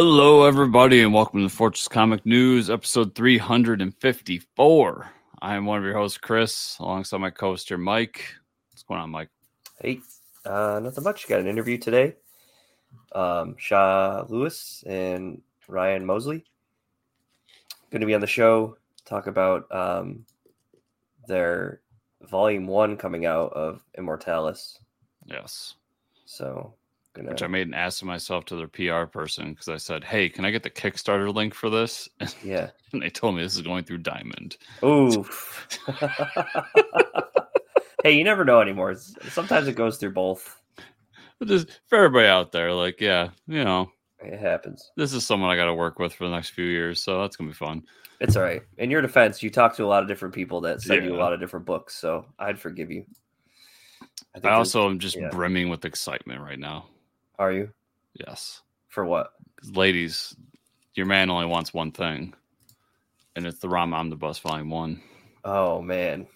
Hello, everybody, and welcome to Fortress Comic News, episode 354. I am one of your hosts, Chris, alongside my co host here, Mike. What's going on, Mike? Hey, uh, nothing much. Got an interview today. Um, Shawn Lewis and Rion Mosley going to be on the show. Talk about um, their volume one coming out of Immortalis. Yes. So, gonna Which I made an ass of myself to their PR person because I said, Hey, can I get the Kickstarter link for this? yeah. And they told me this is going through Diamond. Ooh. hey, you never know anymore. Sometimes it goes through both. But just for everybody out there, like, yeah, you know, It happens. this is someone I got to work with for the next few years. So that's going to be fun. It's all right. In your defense, you talk to a lot of different people that send you a lot of different books, so I'd forgive you. think I also am just yeah. brimming with excitement right now. Are you Yes. for what? ladies, your man only wants one thing, and it's the Rom Omnibus Volume 1. Oh man,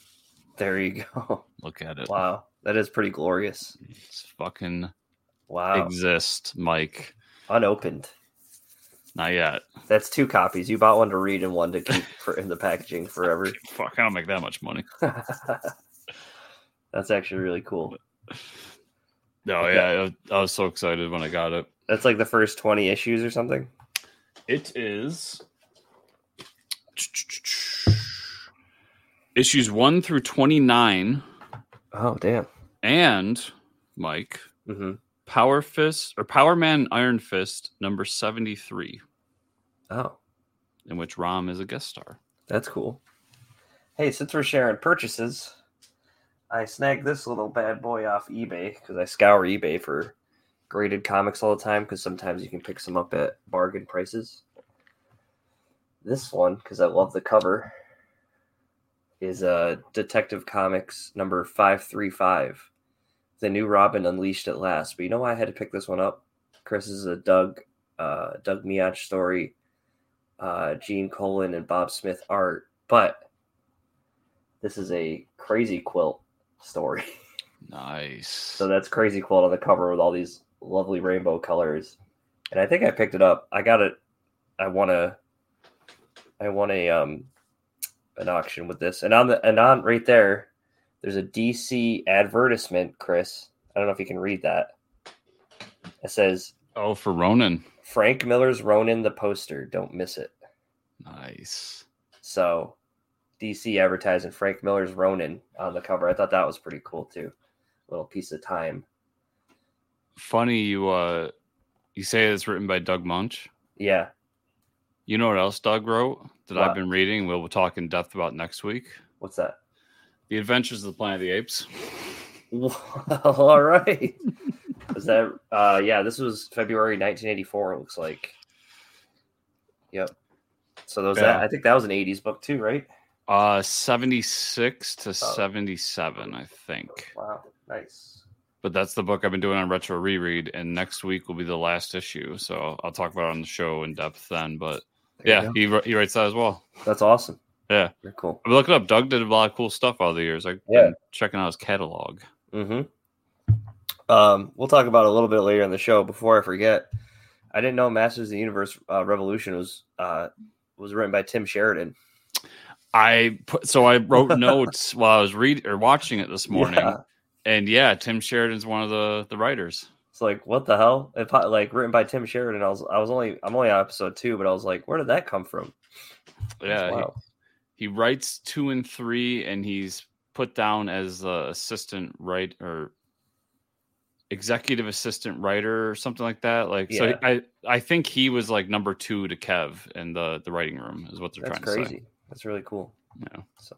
there you go. Look at it. Wow, that is pretty glorious. It's fucking Wow, exist, Mike. unopened. Not yet. That's two copies. You bought one to read and one to keep for in the packaging forever. Fuck, I don't make that much money. That's actually really cool. No, Okay. yeah, I was, I was so excited when I got it. That's like the first twenty issues or something. It is issues 1 through 29 Oh damn. and Mike hmm Power Fist or Power Man Iron Fist number 73 Oh, in which Rom is a guest star. that's cool. Hey, since we're sharing purchases, I snagged this little bad boy off eBay because I scour eBay for graded comics all the time because sometimes you can pick some up at bargain prices. This one, because I love the cover, is uh, Detective Comics number 535. The new Robin Unleashed at last. But you know why I had to pick this one up? Chris is a Doug uh, Doug Moench story, uh, Gene Colan and Bob Smith art, but this is a crazy quilt story. Nice. So that's crazy quilt on the cover with all these lovely rainbow colors. And I think I picked it up. I got it. I won a. I want a um, an auction with this, and on the and on right there, there's a DC advertisement. Chris, I don't know if you can read that. It says oh, for Ronin. Frank Miller's Ronin the poster. Don't miss it. Nice. So, DC advertising Frank Miller's Ronin on the cover. I thought that was pretty cool too. Little piece of time. Funny you uh you say it's written by Doug Moench. Yeah. You know what else Doug wrote that I've been reading? We'll talk in depth about next week. What's that? The Adventures of the Planet of the Apes. Well, all right. Was that? Uh, yeah, this was February 1984. It looks like. Yep. So those Yeah. that I think that was an 80s book too, right? Uh 76 Oh. to 77, I think. Wow, nice. But that's the book I've been doing on retro reread, and next week will be the last issue. So I'll talk about it on the show in depth then. But There yeah, he, he writes that as well. that's awesome. Yeah. Very cool. I mean, look it up. Doug did a lot of cool stuff all the years. I've Yeah. been checking out his catalog. Mm-hmm. Um, we'll talk about it a little bit later in the show. Before I forget, I didn't know Masters of the Universe uh, Revolution was uh, was written by Tim Sheridan. I put so I wrote notes while I was reading or watching it this morning, Yeah. and yeah, Tim Sheridan's one of the the writers. It's like what the hell? It, like written by Tim Sheridan. I was I was only I'm only on episode two, but I was like, where did that come from? Yeah, he- he writes two and three, and he's put down as the assistant writer or executive assistant writer or something like that. Like, so I I think he was like number two to Kev in the the writing room is what they're That's trying to crazy. say. That's really cool. Yeah. So,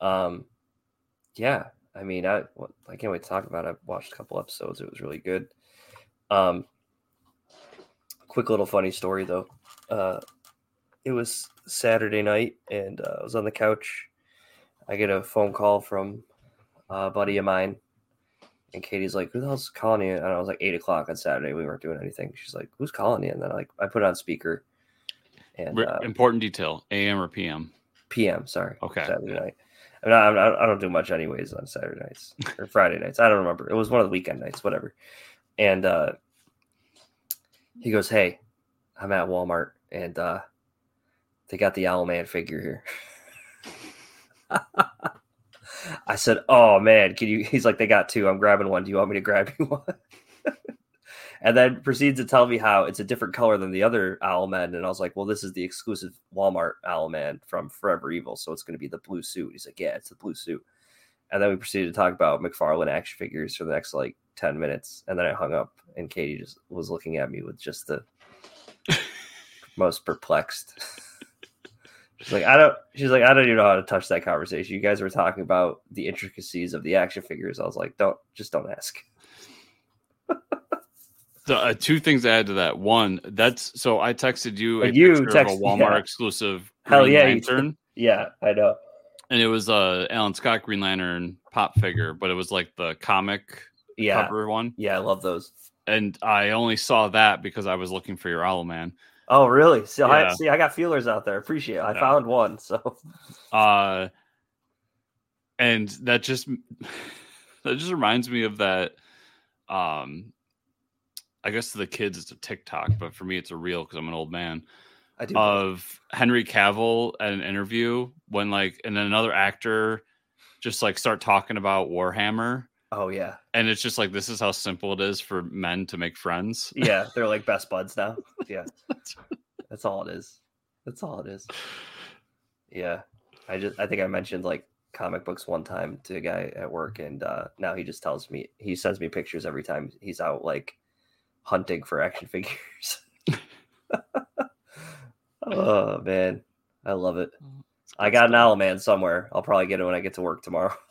um, yeah. I mean, I I can't wait to talk about it. I've watched a couple episodes. It was really good. Um, quick little funny story though. Uh, it was Saturday night, and uh, I was on the couch. I get a phone call from a buddy of mine, and Katie's like, "Who the hell's calling you?" And I was like, eight o'clock on Saturday. We weren't doing anything. She's like, "Who's calling you?" And then like I put it on speaker, and uh, Important detail: AM or PM. PM. Sorry. Okay, Saturday yeah. night. I mean, I, I I don't do much anyways on Saturday nights or Friday nights. I don't remember. It was one of the weekend nights, whatever. And uh, he goes, "Hey, I'm at Walmart and uh they got the Owlman figure here. I said, "Oh man, can you?" He's like, "They got two. I'm grabbing one. Do you want me to grab you one?" and then proceeds to tell me how it's a different color than the other Owlman. And I was like, "Well, this is the exclusive Walmart Owlman from Forever Evil, so it's going to be the blue suit." He's like, "Yeah, it's the blue suit." And then we proceeded to talk about McFarlane action figures for the next like ten minutes, and then I hung up, and Katie just was looking at me with just the most perplexed. She's like, I don't. She's like, I don't even know how to touch that conversation. You guys were talking about the intricacies of the action figures. I was like, don't, just don't ask. So, uh, two things to add to that. One, that's so I texted you a you text- a Walmart yeah. exclusive Hell Green yeah, Lantern, Yeah, I know. and it was uh Alan Scott Green Lantern pop figure, but it was like the comic Yeah, cover one, yeah, I love those. and I only saw that because I was looking for your Owl Man. Oh, really? So I see. I got feelers out there. Appreciate. it. I Yeah. found one. So Uh, and that just that just reminds me of that. Um, I guess to the kids it's a TikTok, but for me it's a real because I'm an old man. I do. Of Henry Cavill at an interview when like and then another actor just like start talking about Warhammer, oh yeah, and it's just like this is how simple it is for men to make friends. yeah. They're like best buds now. Yeah, that's all it is. That's all it is. Yeah, I just I think I mentioned like comic books one time to a guy at work, and uh, now he just tells me he sends me pictures every time he's out like hunting for action figures. oh man, I love it. I got an Owlman somewhere. I'll probably get it when I get to work tomorrow.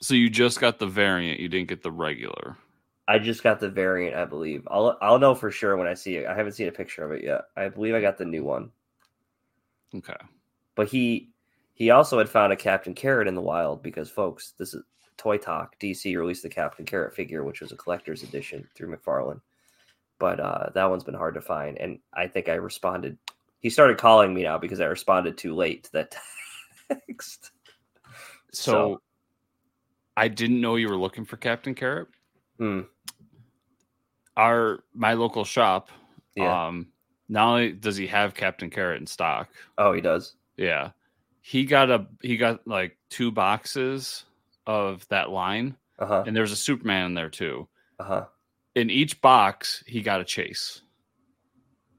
So you just got the variant, you didn't get the regular. I just got the variant, I believe. I'll I'll know for sure when I see it. I haven't seen a picture of it yet. I believe I got the new one. Okay. But he he also had found a Captain Carrot in the wild because folks, this is Toy Talk. DC released the Captain Carrot figure, which was a collector's edition through McFarlane. But uh, that one's been hard to find, and I think I responded. He started calling me now because I responded too late to that text. So, I didn't know you were looking for Captain Carrot. Hmm, Our my local shop, yeah. um, not only does he have Captain Carrot in stock, oh, he does. yeah, he got a he got like two boxes of that line, Uh huh. and there's a Superman in there too. Uh huh. In each box, he got a chase,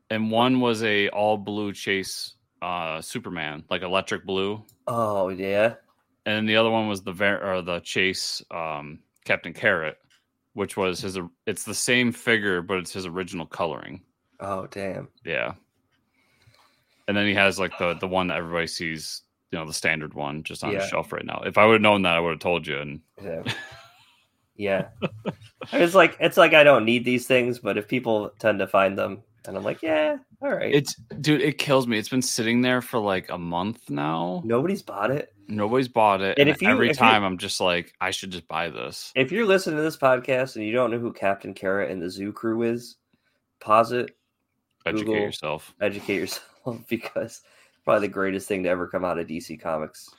and one was a all blue chase uh Superman, like electric blue, Oh yeah. and the other one was the ver- or the chase um Captain Carrot, which was his it's the same figure but it's his original coloring. Oh damn. Yeah. And then he has like the the one that everybody sees, you know, the standard one just on Yeah. the shelf right now. If I would have known that, I would have told you. And Yeah. yeah. It's like it's like I don't need these things, but if people tend to find them, and I'm like, yeah, all right. it's dude, it kills me. It's been sitting there for like a month now. Nobody's bought it. Nobody's bought it. And And, if you- every if you- time I'm just like, I should just buy this. If you're listening to this podcast and you don't know who Captain Carrot and the Zoo Crew is, pause it, Educate Google- yourself. educate yourself because probably the greatest thing to ever come out of DC Comics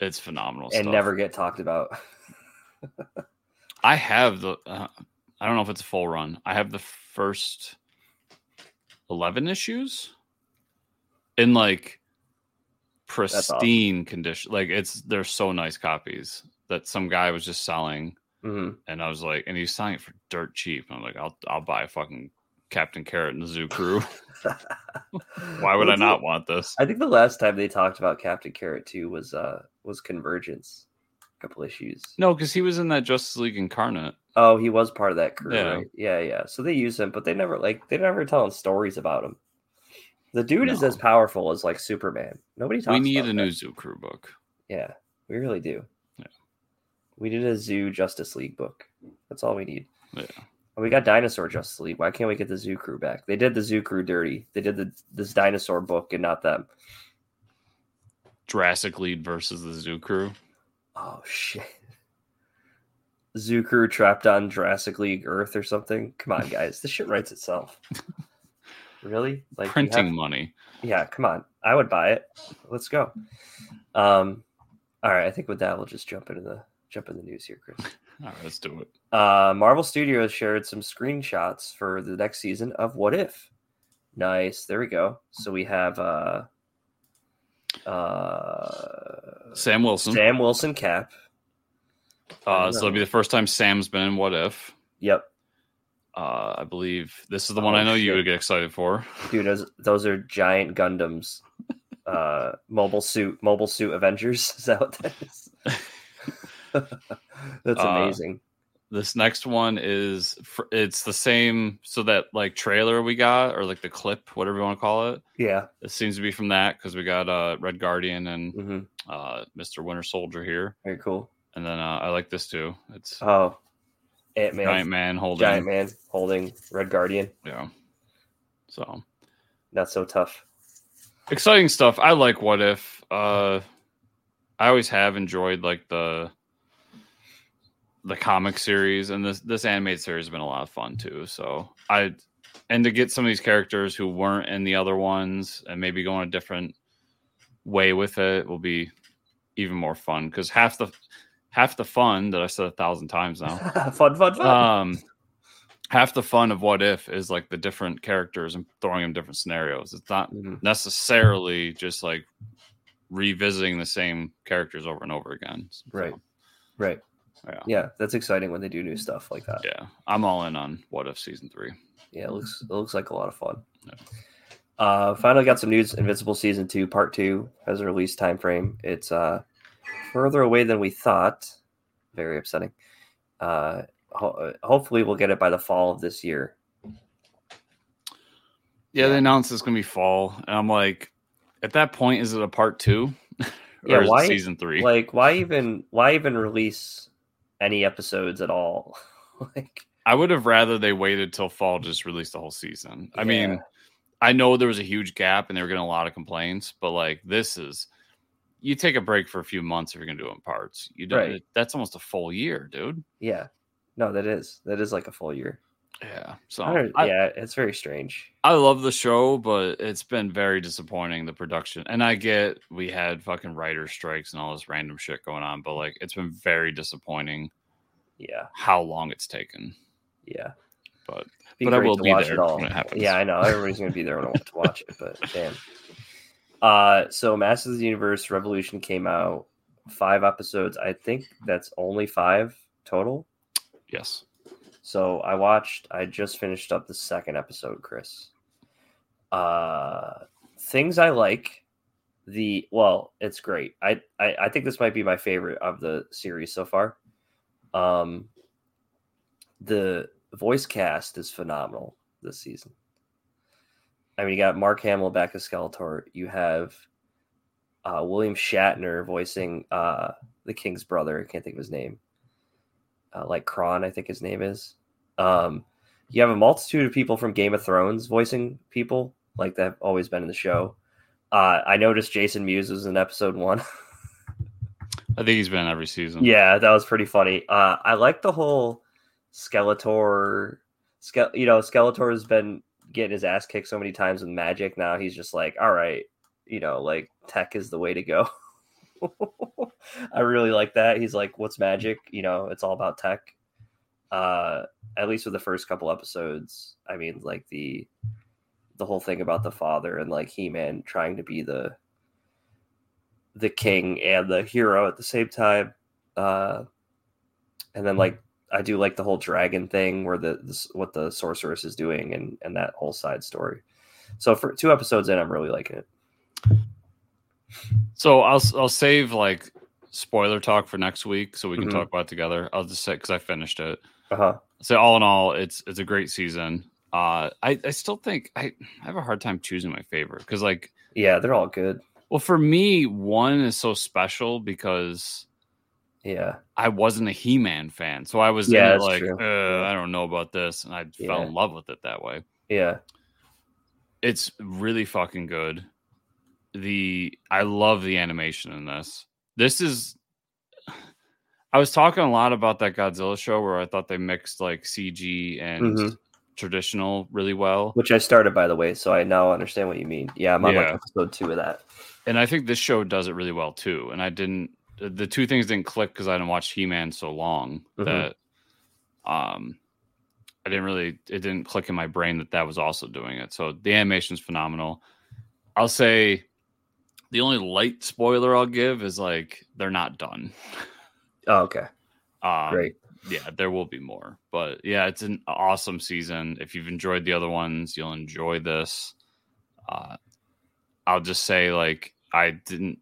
It's phenomenal. and stuff. never get talked about. I have the. Uh, I don't know if it's a full run. I have the first eleven issues in like awesome. pristine condition. Like it's they're so nice copies that some guy was just selling, hmm and I was like, and he's selling it for dirt cheap. And I'm like, I'll I'll buy a fucking Captain Carrot and the Zoo Crew. Why would I not want this? I think the last time they talked about Captain Carrot too was uh was Convergence, couple issues. No, because he was in that Justice League Incarnate. Oh, he was part of that crew, Yeah. right? Yeah, yeah. So they use him, but they never like they never telling stories about him. The dude is as powerful as like Superman. Nobody talks. We need a that. new Zoo Crew book. Yeah, we really do. Yeah. We need a Zoo Justice League book. That's all we need. Yeah. And we got Dinosaur Justice League. Why can't we get the Zoo Crew back? They did the Zoo Crew dirty. They did the this dinosaur book and not them. Jurassic League versus the Zoo Crew. Oh shit. Crew trapped on Jurassic League Earth or something. Come on, guys. This shit writes itself. really? Like Printing have- money. yeah, come on. I would buy it. Let's go. Um all right, I think with that we'll just jump into the jump in the news here, Chris. All right, let's do it. Uh Marvel Studios shared some screenshots for the next season of What If. Nice. There we go. So we have uh uh Sam Wilson. Sam Wilson Cap. Uh, so it'll be the first time Sam's been in What If. Yep. Uh, I believe this is the one Oh, I know you would get excited for. Dude, those, those are giant Gundams. Uh mobile suit mobile suit Avengers. Is that what that is? That's Uh, amazing. This next one is fr- it's the same. So that like trailer we got or like the clip, whatever you want to call it, yeah. it seems to be from that because we got uh Red Guardian and hmm uh Mr. Winter Soldier here, Very cool. and then uh, I like this too. It's Oh. Ant Man. Giant Man holding. Giant Man holding Red Guardian. Yeah. So Not so tough. exciting stuff. I like What If. Uh, I always have enjoyed like the the comic series, and this this animated series has been a lot of fun too. So I and to get some of these characters who weren't in the other ones and maybe go in a different way with it will be even more fun because half the half the fun that I said a thousand times now fun, fun, fun. um half the fun of what if is like the different characters and throwing them different scenarios it's not Mhm. necessarily just like revisiting the same characters over and over again So, Right. Right. Yeah Yeah, that's exciting when they do new stuff like that. yeah i'm all in on what if season three Yeah, it looks it looks like a lot of fun. Yeah. Uh, finally got some news. Invincible season two, part two, has a release time frame. It's uh, further away than we thought. Very upsetting. Uh, ho- hopefully, we'll get it by the fall of this year. yeah they announced it's gonna be fall and i'm like at that point is it a part two or Yeah, is why- it season three Like, why even why even release any episodes at all? like, i would have rather they waited till fall just released the whole season i mean I know there was a huge gap and they were getting a lot of complaints, but like this is you take a break for a few months if you're gonna do it in parts. You don't Right. that's almost a full year, dude. yeah, no, that is that is like a full year. Yeah. So I yeah, it's very strange. I love the show, but it's been very disappointing the production. And I get we had fucking writer strikes and all this random shit going on, but like it's been very disappointing Yeah, how long it's taken. yeah. But Be But I will be watch there it all. when it happens. Yeah, I know. Everybody's gonna be there when I want to watch it, but damn. Uh so Masters of the Universe Revolution came out five episodes. I think that's only five total. yes. So I watched I just finished up the second episode, Chris. Uh things I like. The well, it's great. I, I I think this might be my favorite of the series so far. Um the voice cast is phenomenal this season. I mean, you got Mark Hamill back as Skeletor. You have uh, William Shatner voicing uh, the King's brother. I can't think of his name. Uh, like Kron, I think his name is. Um, you have a multitude of people from Game of Thrones voicing people like that have always been in the show. Uh, I noticed Jason Mewes was in episode one. I think he's been in every season. Yeah, that was pretty funny. Uh, I like the whole Skeletor. Ske- you know, Skeletor has been getting his ass kicked so many times with magic. Now he's just like, all right, you know, like tech is the way to go. I really like that. He's like, what's magic? You know, it's all about tech. Uh, at least with the first couple episodes. I mean, like the the whole thing about the father and like He Man trying to be the the king and the hero at the same time. Uh, and then like I do like the whole dragon thing where the this, what the sorceress is doing and and that whole side story. So for two episodes in, I'm really liking it. So I'll I'll save like spoiler talk for next week so we can Mhm. talk about it together. I'll just say because I finished it. Uh huh. So all in all, it's it's a great season. Uh, I I still think I, I have a hard time choosing my favorite because like Yeah, they're all good. well for me one is so special because Yeah. I wasn't a He Man fan, so I was Yeah, like I don't know about this, and I fell in love with it that way. Yeah. It's really fucking good. The I love the animation in this. This is I was talking a lot about that Godzilla show where I thought they mixed like CG and Mhm. traditional really well. Which I started by the way, so I now understand what you mean. Yeah, I'm on like episode two of that. And I think this show does it really well too. And I didn't the two things didn't click because I didn't watch He Man so long Mhm. that um I didn't really it didn't click in my brain that that was also doing it. So the animation's phenomenal. I'll say the only light spoiler I'll give is like they're not done. Oh, okay. Um, Great. Yeah, there will be more, but yeah, it's an awesome season. If you've enjoyed the other ones, you'll enjoy this. Uh, I'll just say, like, I didn't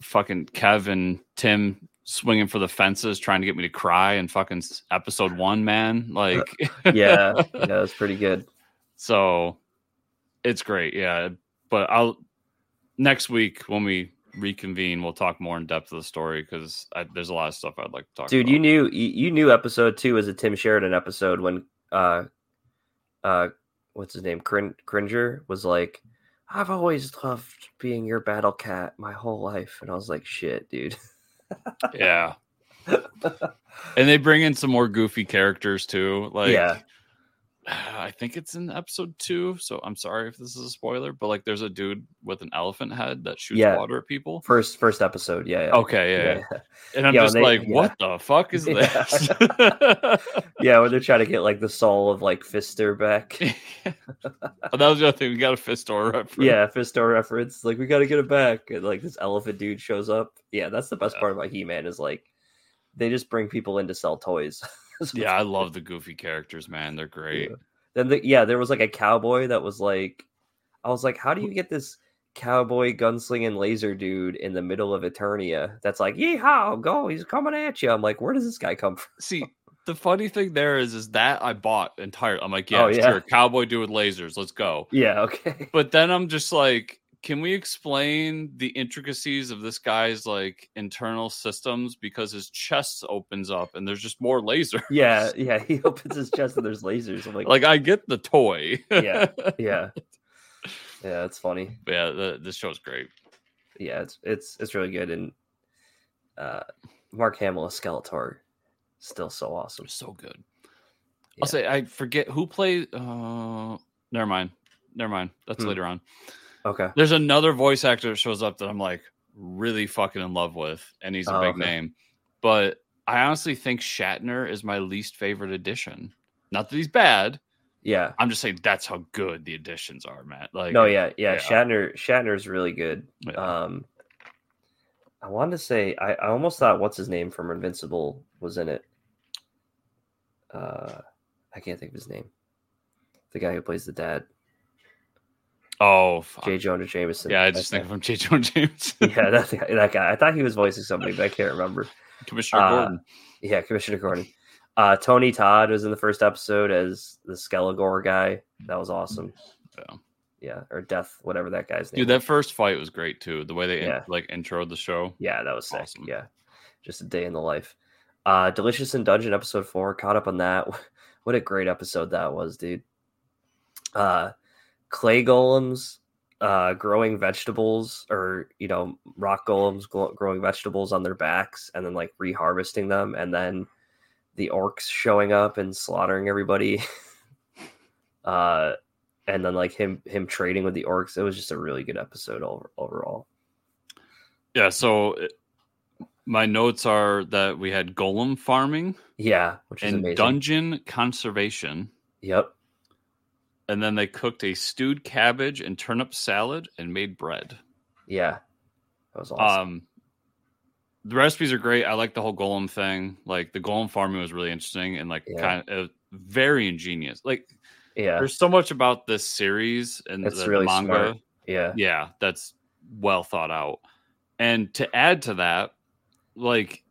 fucking Kevin Tim swinging for the fences, trying to get me to cry in fucking episode one, man. Like, Yeah, yeah, that's pretty good. so it's great, yeah. But I'll next week when we reconvene, we'll talk more in depth of the story because there's a lot of stuff I'd like to talk. Dude, about. you knew you, knew episode two was a Tim Sheridan episode when uh uh what's his name? Crin- Cringer was like, I've always loved being your battle cat my whole life. And I was like, shit, dude. yeah. and they bring in some more goofy characters too. Like, Yeah. I think it's in episode two. So I'm sorry if this is a spoiler, but like, there's a dude with an elephant head that shoots Yeah. water at people. First first episode, yeah, yeah. Okay, yeah, yeah. yeah. and I'm just they- like, what the fuck is this? Yeah, when they're trying to get like the soul of like Fister back. Oh, that was the other thing. We got a Fistor reference. yeah, Fistor reference. Like we gotta get it back. And like this elephant dude shows up. Yeah, that's the best part about He-Man is like they just bring people in to sell toys. Yeah, I love the goofy characters, man. They're great. Yeah. Then the, yeah, there was like a cowboy that was like, I was like, how do you get this cowboy gunslinging laser dude in the middle of Eternia? That's like, yeehaw, go, he's coming at you. I'm like, where does this guy come from? See, the funny thing there is, is that I bought entire. I'm like, yeah, Oh, yeah. sure, cowboy dude with lasers, let's go. Yeah, okay. But then I'm just like, can we explain the intricacies of this guy's like internal systems because his chest opens up and there's just more laser. Yeah, yeah. He opens his chest and there's lasers. I'm like, like I get the toy. Yeah. yeah, yeah. It's funny. Yeah, the, this show's great. Yeah, it's it's it's really good. And uh, Mark Hamill as Skeletor, still so awesome. So good. Yeah. I'll say I forget who played. Uh, never mind. Never mind. That's Hmm. later on. Okay. There's another voice actor that shows up that I'm like really fucking in love with, and he's a Oh, big okay. name. But I honestly think Shatner is my least favorite addition. Not that he's bad. Yeah. I'm just saying that's how good the additions are, Matt. Like, no, yeah, yeah, yeah. Shatner Shatner's really good. yeah. Um I wanted to say I, I almost thought what's his name from Invincible was in it. Uh I can't think of his name. The guy who plays the dad, oh, fuck. J. Jonah Jameson. yeah, I just think of him, J. Jonah James, yeah, that, that guy. I thought he was voicing somebody, but I can't remember. Commissioner Uh, Gordon. Yeah, Commissioner Gordon. Uh, Tony Todd was in the first episode as the Scare Glow guy. That was awesome. Yeah. Yeah, or Death, whatever that guy's name. Dude, that first fight was great too. The way they in- Yeah. like introed the show. Yeah, that was sick. Awesome. Yeah, just a day in the life. Uh, Delicious in Dungeon episode four. Caught up on that. What a great episode that was, dude. Uh, clay golems, uh, growing vegetables, or you know, rock golems glo- growing vegetables on their backs, and then like reharvesting them, and then the orcs showing up and slaughtering everybody. uh, and then like him him trading with the orcs. It was just a really good episode over, overall. Yeah. So it- my notes are that we had golem farming Yeah, which is and amazing. dungeon conservation. Yep. And then they cooked a stewed cabbage and turnip salad and made bread. Yeah. That was awesome. Um, the recipes are great. I like the whole golem thing. Like the golem farming was really interesting and like Yeah. kind of very ingenious. Like yeah. there's so much about this series and the really manga. smart. Yeah. Yeah, that's well thought out. And to add to that, like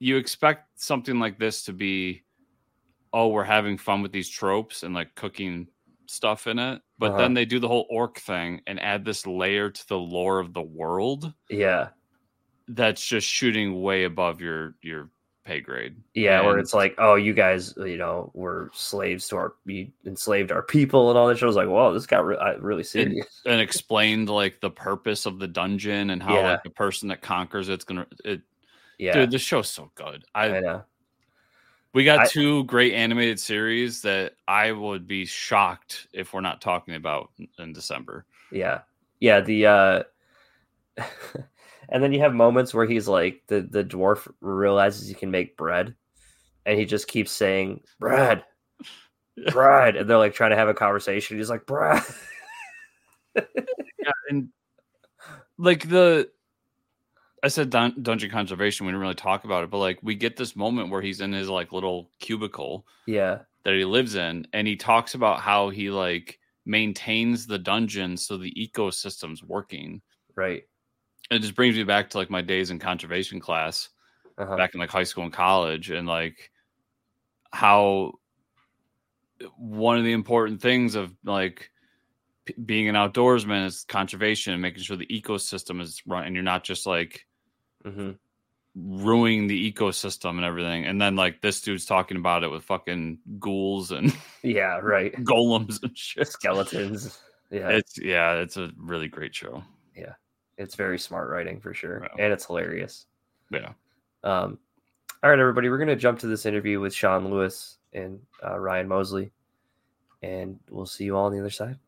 you expect something like this to be, oh, we're having fun with these tropes and like cooking stuff in it. But Uh-huh. then they do the whole orc thing and add this layer to the lore of the world Yeah. that's just shooting way above your your pay grade. Yeah. Where it's like, oh, you guys, you know, were slaves to our, you enslaved our people and all that. shit. I was like, whoa, this got re- uh, really serious. and explained like the purpose of the dungeon and how Yeah. like the person that conquers it's gonna it Yeah. dude the show's so good i I know. We got I- two great animated series that I would be shocked if we're not talking about in- December. Yeah. Yeah. The, uh, and then you have moments where he's like, the, the dwarf realizes he can make bread and he just keeps saying, bread, Brad, and they're like trying to have a conversation. He's like, Brad. yeah, and like the I said dun- dungeon conservation. We didn't really talk about it, but like we get this moment where he's in his like little cubicle, yeah, that he lives in, and he talks about how he like maintains the dungeon so the ecosystem's working. right. It just brings me back to like my days in conservation class Uh-huh. back in like high school and college, and like how one of the important things of like being an outdoorsman is conservation and making sure the ecosystem is run and you're not just like hmm ruining the ecosystem and everything. And then like this dude's talking about it with fucking ghouls and Yeah, right. golems and shit. Skeletons. Yeah, It's yeah, it's a really great show. Yeah, it's very smart writing for sure, Yeah. and it's hilarious. Yeah. Um, all right, everybody, we're going to jump to this interview with Shawn Lewis and uh, Rion Mosley, and we'll see you all on the other side.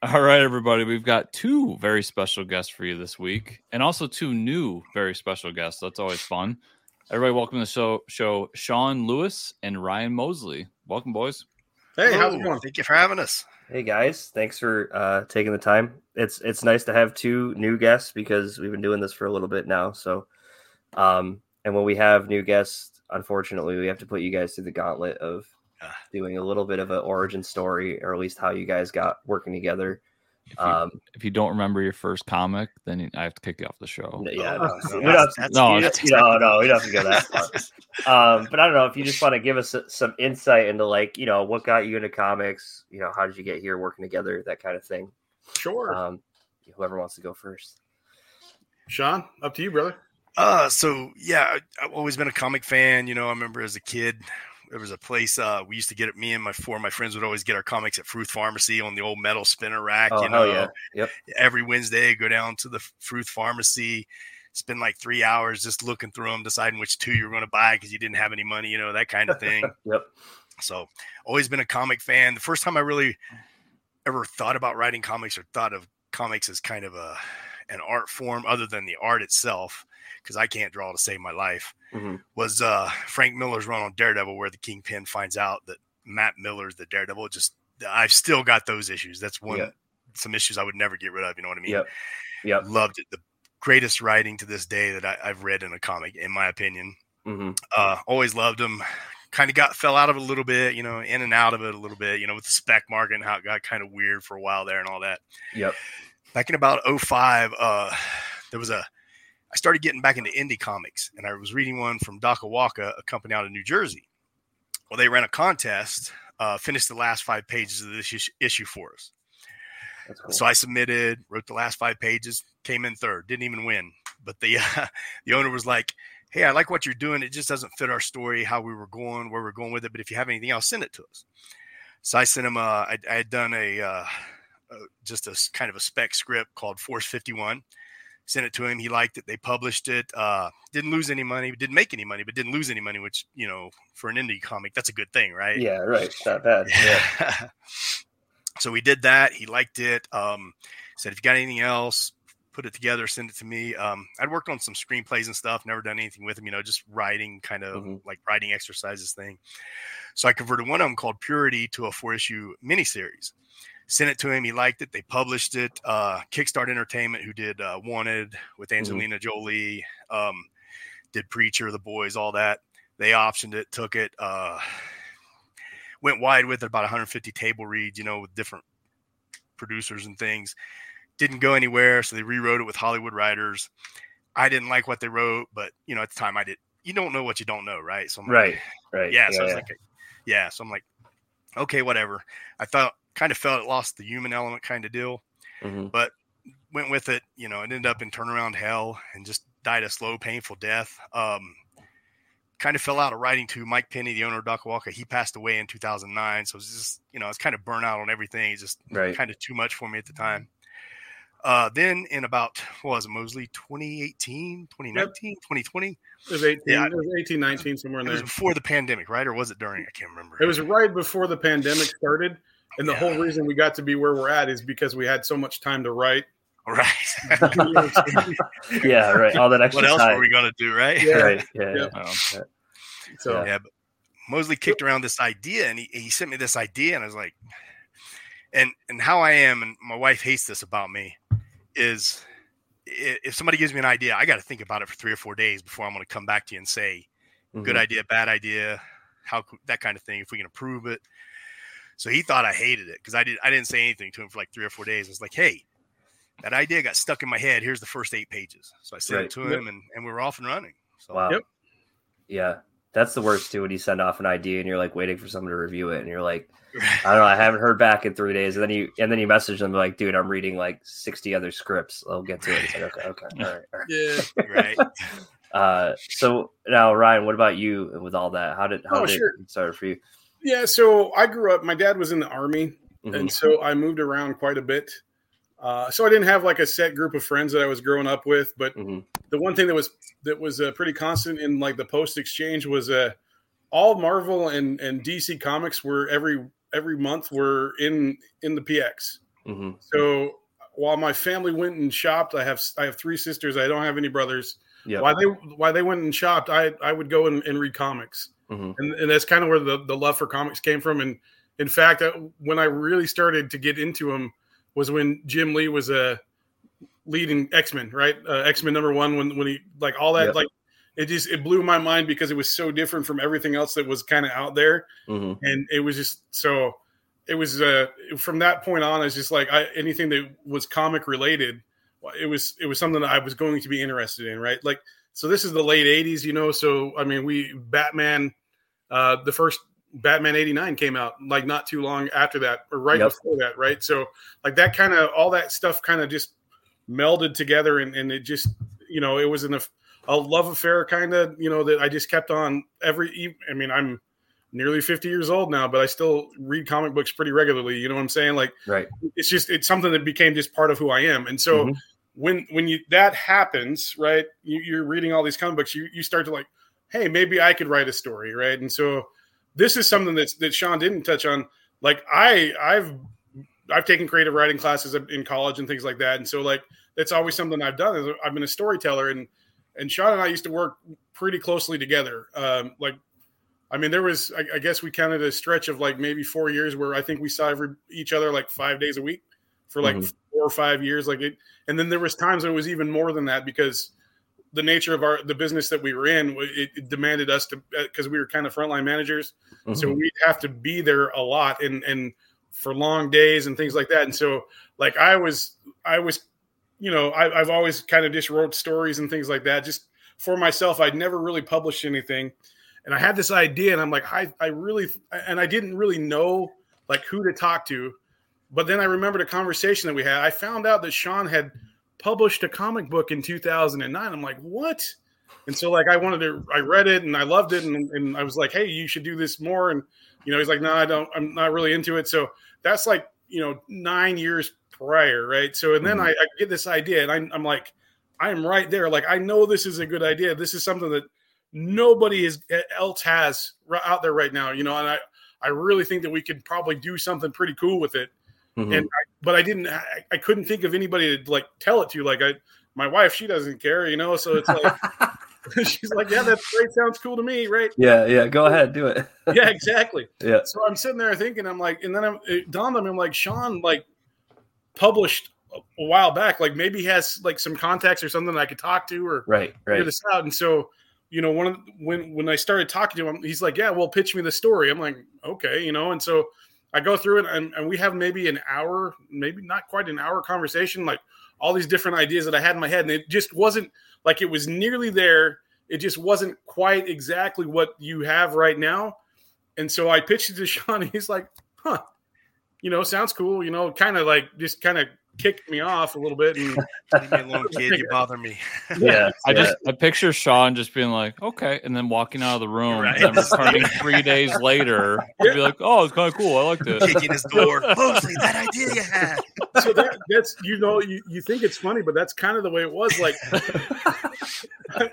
All right, everybody. We've got two very special guests for you this week, and also two new very special guests. That's always fun. Everybody, welcome to the show, show Shawn Lewis and Rion Mosley. Welcome, boys. Hey, how's it Hello. going? Thank you for having us. Hey guys, thanks for uh, taking the time. It's it's nice to have two new guests because we've been doing this for a little bit now. So, um, and when we have new guests, unfortunately, we have to put you guys through the gauntlet of Ah. doing a little bit of an origin story, or at least how you guys got working together. If you, Um, if you don't remember your first comic, then I have to kick you off the show. yeah, Oh, no, so we don't have to- that's- no, that's don't- no, no, we don't have to go that far. Um, but I don't know if you just want to give us some insight into like you know what got you into comics. You know, how did you get here working together, that kind of thing. Sure. Um, whoever wants to go first. Shawn, up to you, brother. Uh, so yeah, I've always been a comic fan. You know, I remember as a kid, there was a place uh, we used to get it. Me and my four of my friends would always get our comics at Fruth Pharmacy on the old metal spinner rack. Oh you know, yeah, yep. every Wednesday, go down to the Fruth Pharmacy, spend like three hours just looking through them, deciding which two you're going to buy because you didn't have any money. You know, that kind of thing. Yep. So always been a comic fan. The first time I really ever thought about writing comics or thought of comics as kind of a an art form other than the art itself, because I can't draw to save my life, Mhm. was uh Frank Miller's run on Daredevil where the Kingpin finds out that Matt Miller's the Daredevil. Just I've still got those issues. That's one Yeah. some issues I would never get rid of. You know what I mean? Yeah. Yep. Loved it. The greatest writing to this day that I, I've read in a comic, in my opinion hmm uh always loved him kind of got fell out of it a little bit you know in and out of it a little bit you know with the spec market and how it got kind of weird for a while there and all that Yep. back in about 05 uh there was a i started getting back into indie comics and i was reading one from dakawaka a company out of new jersey well they ran a contest uh finished the last five pages of this issue for us cool. so I submitted, wrote the last five pages, came in third, didn't even win. But the uh, the owner was like, "Hey, I like what you're doing. It just doesn't fit our story, how we were going, where we're going with it. But if you have anything else, send it to us." So I sent him. Uh, I, I had done a uh, uh, just a kind of a spec script called Force 51. Sent it to him. He liked it. They published it. Uh, didn't lose any money. Didn't make any money, but didn't lose any money. Which you know, for an indie comic, that's a good thing, right? yeah, right. Not bad. Yeah. so we did that. He liked it. Um, said, if you got anything else, put it together, send it to me. Um, I'd worked on some screenplays and stuff, never done anything with them, you know, just writing kind of Mhm. like writing exercises thing. So I converted one of them called Purity to a four issue miniseries. Sent it to him. He liked it. They published it. Uh, Kickstart Entertainment, who did uh, Wanted with Angelina Jolie, um, did Preacher, The Boys, all that. They optioned it, took it. Uh, went wide with it, about 150 table reads, you know, with different producers and things. Didn't go anywhere, so they rewrote it with Hollywood writers. I didn't like what they wrote, but you know, at the time I did. You don't know what you don't know, right? So I'm like, Right. Right. yeah, so I was yeah. like, yeah, so I'm like, okay, whatever. I thought, kind of felt it lost the human element kind of deal. Mhm. Went with it, you know, it ended up in turnaround hell and just died a slow, painful death. Um, kind of fell out of writing to Mike Penny, the owner of Dakawaka. He passed away in 2009, so it was just, you know, it's kind of burnt out on everything. It's just Right. kind of too much for me at the time. Uh, then in about what was it, Mosley 2018, 2019, 2020? It was 18, Yeah. it was 18, 19, somewhere in It was there. before the pandemic, right? Or was it during? I can't remember. It was right before the pandemic started. And the Yeah. whole reason we got to be where we're at is because we had so much time to write. right. yeah. Right. All that extra what else time. were we gonna do, right? Yeah. Right. Yeah. Yeah. yeah. Um, So Yeah, but Mosley kicked around this idea, and he, he sent me this idea, and I was like, and and how I am, and my wife hates this about me, is i- if somebody gives me an idea, I got to think about it for three or four days before I'm going to come back to you and say, good Mhm. idea, bad idea, how co- that kind of thing. If we can approve it. So he thought I hated it because I did. I didn't say anything to him for like three or four days. I was like, "Hey, that idea got stuck in my head. Here's the first eight pages." So I sent Right. it to him, and and we were off and running. So Wow. Yep. Yeah. That's the worst too when you send off an idea and you're like waiting for someone to review it and you're like, I don't know, I haven't heard back in three days. And then you and then you message them like, dude, I'm reading like 60 other scripts. I'll get to it. It's like, okay, okay. All right. All right. Yeah. right. Uh so now Rion, what about you with all that? How did how Oh, did sure. it start for you? Yeah. So I grew up, my dad was in the army. Mhm. and so I moved around quite a bit. Uh, so I didn't have like a set group of friends that I was growing up with, but Mhm. the one thing that was that was uh, pretty constant in like the post exchange was uh, all Marvel and and DC comics were every every month were in in the PX. Mhm. So while my family went and shopped, I have I have three sisters. I don't have any brothers. Yep. While they while they went and shopped, I I would go and, and read comics Mhm. and, and that's kind of where the, the love for comics came from. And in fact, uh, when I really started to get into them was when Jim Lee was a uh, leading X Men, right? Uh, X Men number one, when when he like all that, Yep. like it just it blew my mind because it was so different from everything else that was kind of out there, Mhm. and it was just so. It was uh, from that point on. It's just like I, anything that was comic related. It was it was something that I was going to be interested in, right? Like so, this is the late '80s, you know. So I mean, we Batman uh, the first Batman 89 came out like not too long after that or right Yep. before that, right? So like that kind of all that stuff kind of just melded together and, and it just, you know, it was in a, a love affair kind of, you know, that I just kept on every, I mean, I'm nearly 50 years old now, but I still read comic books pretty regularly. You know what I'm saying? Like Right. it's just, it's something that became just part of who I am. And so Mhm. When, when you, that happens, right, you, you're reading all these comic books, you, you start to like, hey, maybe I could write a story, right? And so this is something that's that Shawn didn't touch on. Like I, I've I've taken creative writing classes in college and things like that, and so like that's always something I've done. I've been a storyteller, and and Shawn and I used to work pretty closely together. Um, like, I mean, there was I, I guess we counted a stretch of like maybe four years where I think we saw every, each other like five days a week for like Mhm. four or five years. Like it, and then there was times it was even more than that because the nature of our the business that we were in it, it demanded us to because we were kind of frontline managers so Mhm. we'd have to be there a lot and and for long days and things like that and so like i was i was you know I, i've always kind of just wrote stories and things like that just for myself i'd never really published anything and i had this idea and i'm like i i really and i didn't really know like who to talk to but then i remembered a conversation that we had i found out that shawn had published a comic book in 2009 i'm like what and so like I wanted to, I read it and I loved it, and, and I was like, hey, you should do this more. And you know, he's like, no, I don't, I'm not really into it. So that's like you know nine years prior, right? So and then Mhm. I, I get this idea, and I'm, I'm like, I'm right there. Like I know this is a good idea. This is something that nobody is, else has out there right now. You know, and I I really think that we could probably do something pretty cool with it Mhm. and I, but I didn't I, I couldn't think of anybody to like tell it to like I my wife she doesn't care you know so it's like she's like yeah that's great sounds cool to me right yeah, yeah. Go ahead, do it. yeah exactly yeah. so I'm sitting there thinking I'm like and then I'm, it dawned on me I'm like Shawn like published a, while back like maybe he has like some contacts or something I could talk to or Right, figure right. this out and so you know one of the- when when I started talking to him he's like yeah well pitch me the story I'm like okay you know and so I go through it and, and we have maybe an hour, maybe not quite an hour conversation, like all these different ideas that I had in my head. And it just wasn't like it was nearly there. It just wasn't quite exactly what you have right now. And so I pitched it to Shawn. And he's like, huh, you know, sounds cool. You know, kind of like just kind of kicked me off a little bit. And Leave me alone, kid. You bother me. Yeah. I just I picture Shawn just being like, okay, and then walking out of the room Right. and then returning three days later to be like, oh, it's kind of cool. I like this. Kicking his door. Mosley, that idea you had. so that, that's, you know, you, you think it's funny, but that's kind of the way it was. Like,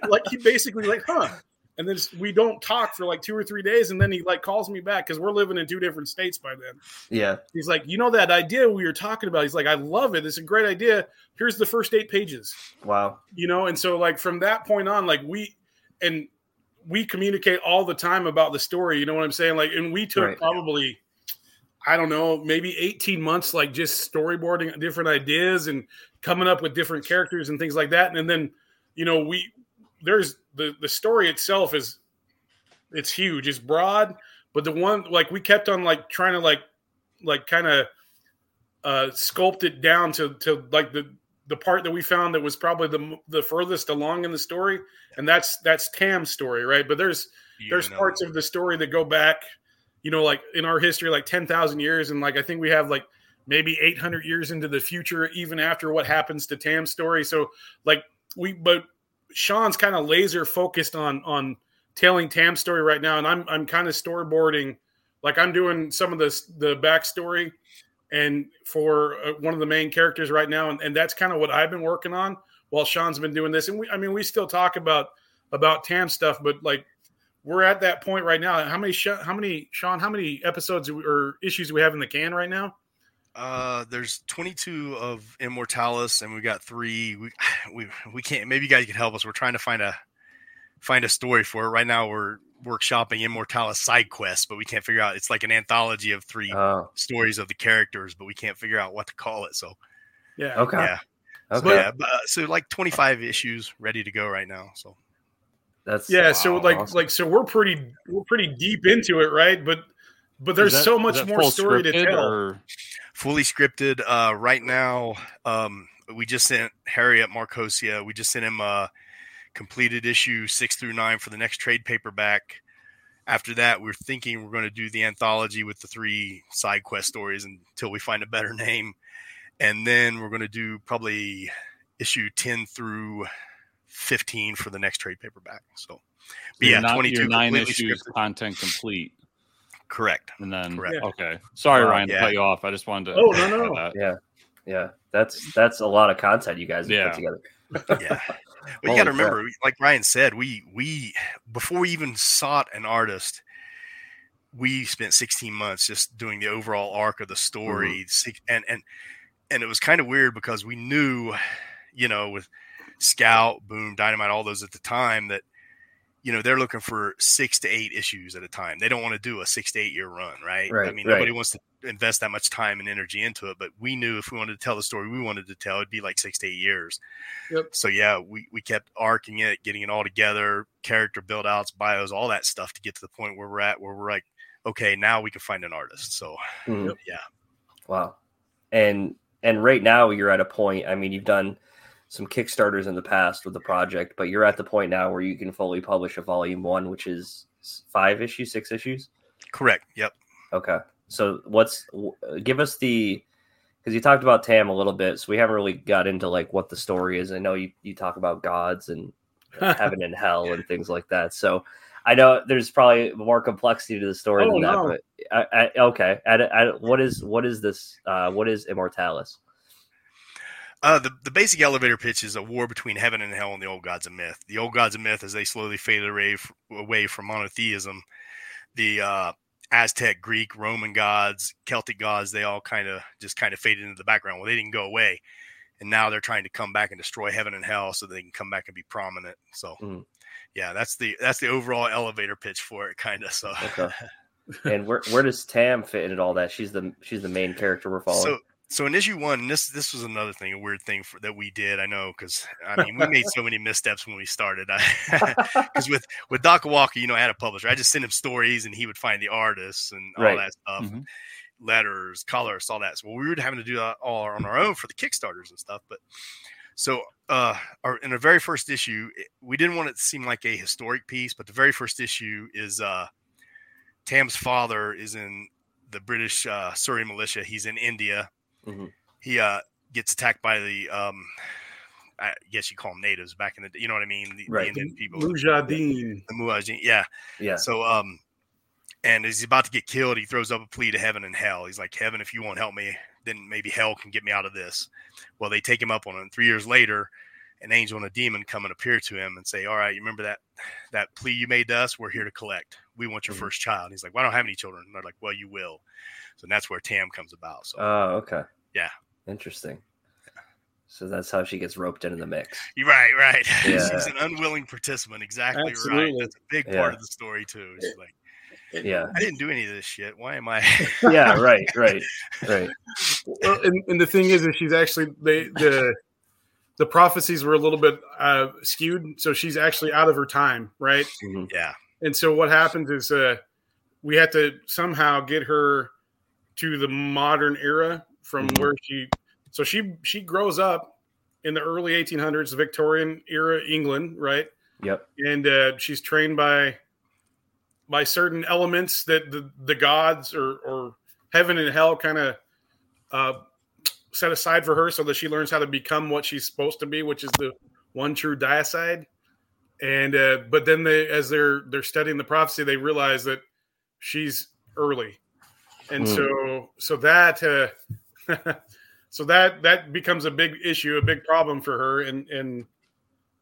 like he basically like, huh? And then we don't talk for like two or three days, and then he like calls me back because we're living in two different states by then. yeah. He's like, you know that idea we were talking about. He's like, I love it. It's a great idea. Here's the first eight pages. Wow. You know, and so like from that point on, like we and we communicate all the time about the story. You know what I'm saying? Like, and we took Right. probably, I don't know, maybe 18 months, like just storyboarding different ideas and coming up with different characters and things like that. And then, you know, we there's the the story itself is it's huge, it's broad, but the one like we kept on like trying to like like kind of uh sculpt it down to to like the the part that we found that was probably the the furthest along in the story and that's that's Tam's story, right? But there's there's know, parts of the story that go back, you know, like in our history, like ten thousand years, and like I think we have like maybe eight hundred years into the future, even after what happens to Tam's story. So like we, but Shawn's kind of laser focused on on telling Tam's story right now, and I'm I'm kind of storyboarding, like I'm doing some of the the backstory and for uh, one of the main characters right now, and, and that's kind of what I've been working on while Shawn's been doing this. And we, I mean, we still talk about about Tam stuff, but like we're at that point right now. How many, how many, Shawn? How many episodes or issues we have in the can right now? Uh, there's 22 of Immortalis, and we got three. We we we can't. Maybe you guys can help us. We're trying to find a find a story for it. Right now, we're workshopping Immortalis side quests, but we can't figure out. It's like an anthology of three Oh, stories of the characters, but we can't figure out what to call it. So Yeah. okay. yeah, Okay. yeah. But, uh, so like 25 issues ready to go right now. So That's Yeah. So like, awesome. like, so we're pretty, we're pretty deep into it, right? But, but there's that- so much more story to tell. or- fully scripted. Uh, right now, um, we just sent Harriet Markosia. We just sent him uh, completed issue six through nine for the next trade paperback. After that, we're thinking we're going to do the anthology with the three side quest stories until we find a better name, and then we're going to do probably issue ten through fifteen for the next trade paperback. So, but yeah, ni- twenty nine issues scripted. content complete, Correct. and then Correct. Yeah. okay. Sorry, Wow, Rion, to cut you off. I just wanted to. Oh, no, no, no. that. yeah, yeah. That's that's a lot of content you guys have Yeah. put together. yeah. But Holy you got to crap. remember, like Rion said, we we before we even sought an artist, we spent 16 months just doing the overall arc of the story, mm-hmm. Six- and and and it was kind of weird because we knew, you know, with Scout, Boom, Dynamite, all those at the time that. You know they're looking for six to eight issues at a time. They don't want to do a six to eight year run, right? I mean, right. nobody wants to invest that much time and energy into it. But we knew if we wanted to tell the story we wanted to tell, it'd be like six to eight years yep. so yeah, we, we kept arcing it, getting it all together, character build outs, bios, all that stuff to get to the point where we're at, where we're like, okay, now we can find an artist. So Mhm. yeah, Wow. And and right now you're at a point. I mean, you've done some Kickstarters in the past with the project, but you're at the point now where you can fully publish a volume one, which is five issues, six issues. correct. Yep. Okay. So what's give us the because you talked about Tam a little bit, so we haven't really got into like what the story is. I know you you talk about gods and heaven and hell and things like that. So I know there's probably more complexity to the story Oh, than that. no. But I, I, okay, I, I, what is what is this? Uh, what is Immortalis? Uh, the, the basic elevator pitch is a war between heaven and hell and the old gods of myth. The old gods of myth, as they slowly faded away, away from monotheism, the uh, Aztec, Greek, Roman gods, Celtic gods, they all kind of just kind of faded into the background. Well, they didn't go away. And now they're trying to come back and destroy heaven and hell so they can come back and be prominent. So, Mhm. yeah, that's the that's the overall elevator pitch for it, kind of. So, Okay. and where where does Tam fit into all that? She's the she's the main character we're following. So, so in issue one, and this this was another thing, a weird thing for, that we did. I know because I mean we made so many missteps when we started. Because with with Doc Walker, you know, I had a publisher. I just sent him stories, and he would find the artists and all Right. that stuff, Mhm. letters, colors, all that. So we were having to do that all on our own for the Kickstarters and stuff. But so uh, our, in the very first issue, we didn't want it to seem like a historic piece, but the very first issue is uh, Tam's father is in the British uh, Surrey militia. He's in India. Mhm. He uh, gets attacked by the, um, I guess you call them natives back in the, you know what I mean? The, Right. the Indian people, Mujahideen. the Mujahideen. Yeah. yeah. So, um, and as he's about to get killed, he throws up a plea to heaven and hell. He's like, Heaven, if you won't help me, then maybe hell can get me out of this. Well, they take him up on it. And three years later, an angel and a demon come and appear to him and say, All right, you remember that that plea you made to us? We're here to collect. We want your Mhm. first child. he's like, Well, I don't have any children. And they're like, Well, you will. So that's where Tam comes about. So Oh, okay. Yeah. Interesting. So that's how she gets roped into the mix. You're right, right. Yeah. She's an unwilling participant. Exactly right. Absolutely. That's a big Yeah. part of the story too. She's like, Yeah. I didn't do any of this shit. Why am I? Yeah. Right. Right. Right. Well, and, and the thing is, is she's actually they the the prophecies were a little bit uh, skewed, so she's actually out of her time, right? Mhm. yeah, And so what happens is uh, we have to somehow get her to the modern era from Mhm. where she. So she she grows up in the early 1800s, the Victorian era England, right? Yep. and uh, she's trained by by certain elements that the, the gods or, or heaven and hell kind of uh, set aside for her so that she learns how to become what she's supposed to be which is the one true diocide and uh, but then they as they're they're studying the prophecy they realize that she's early and Hmm. so so that uh, so that that becomes a big issue a big problem for her and and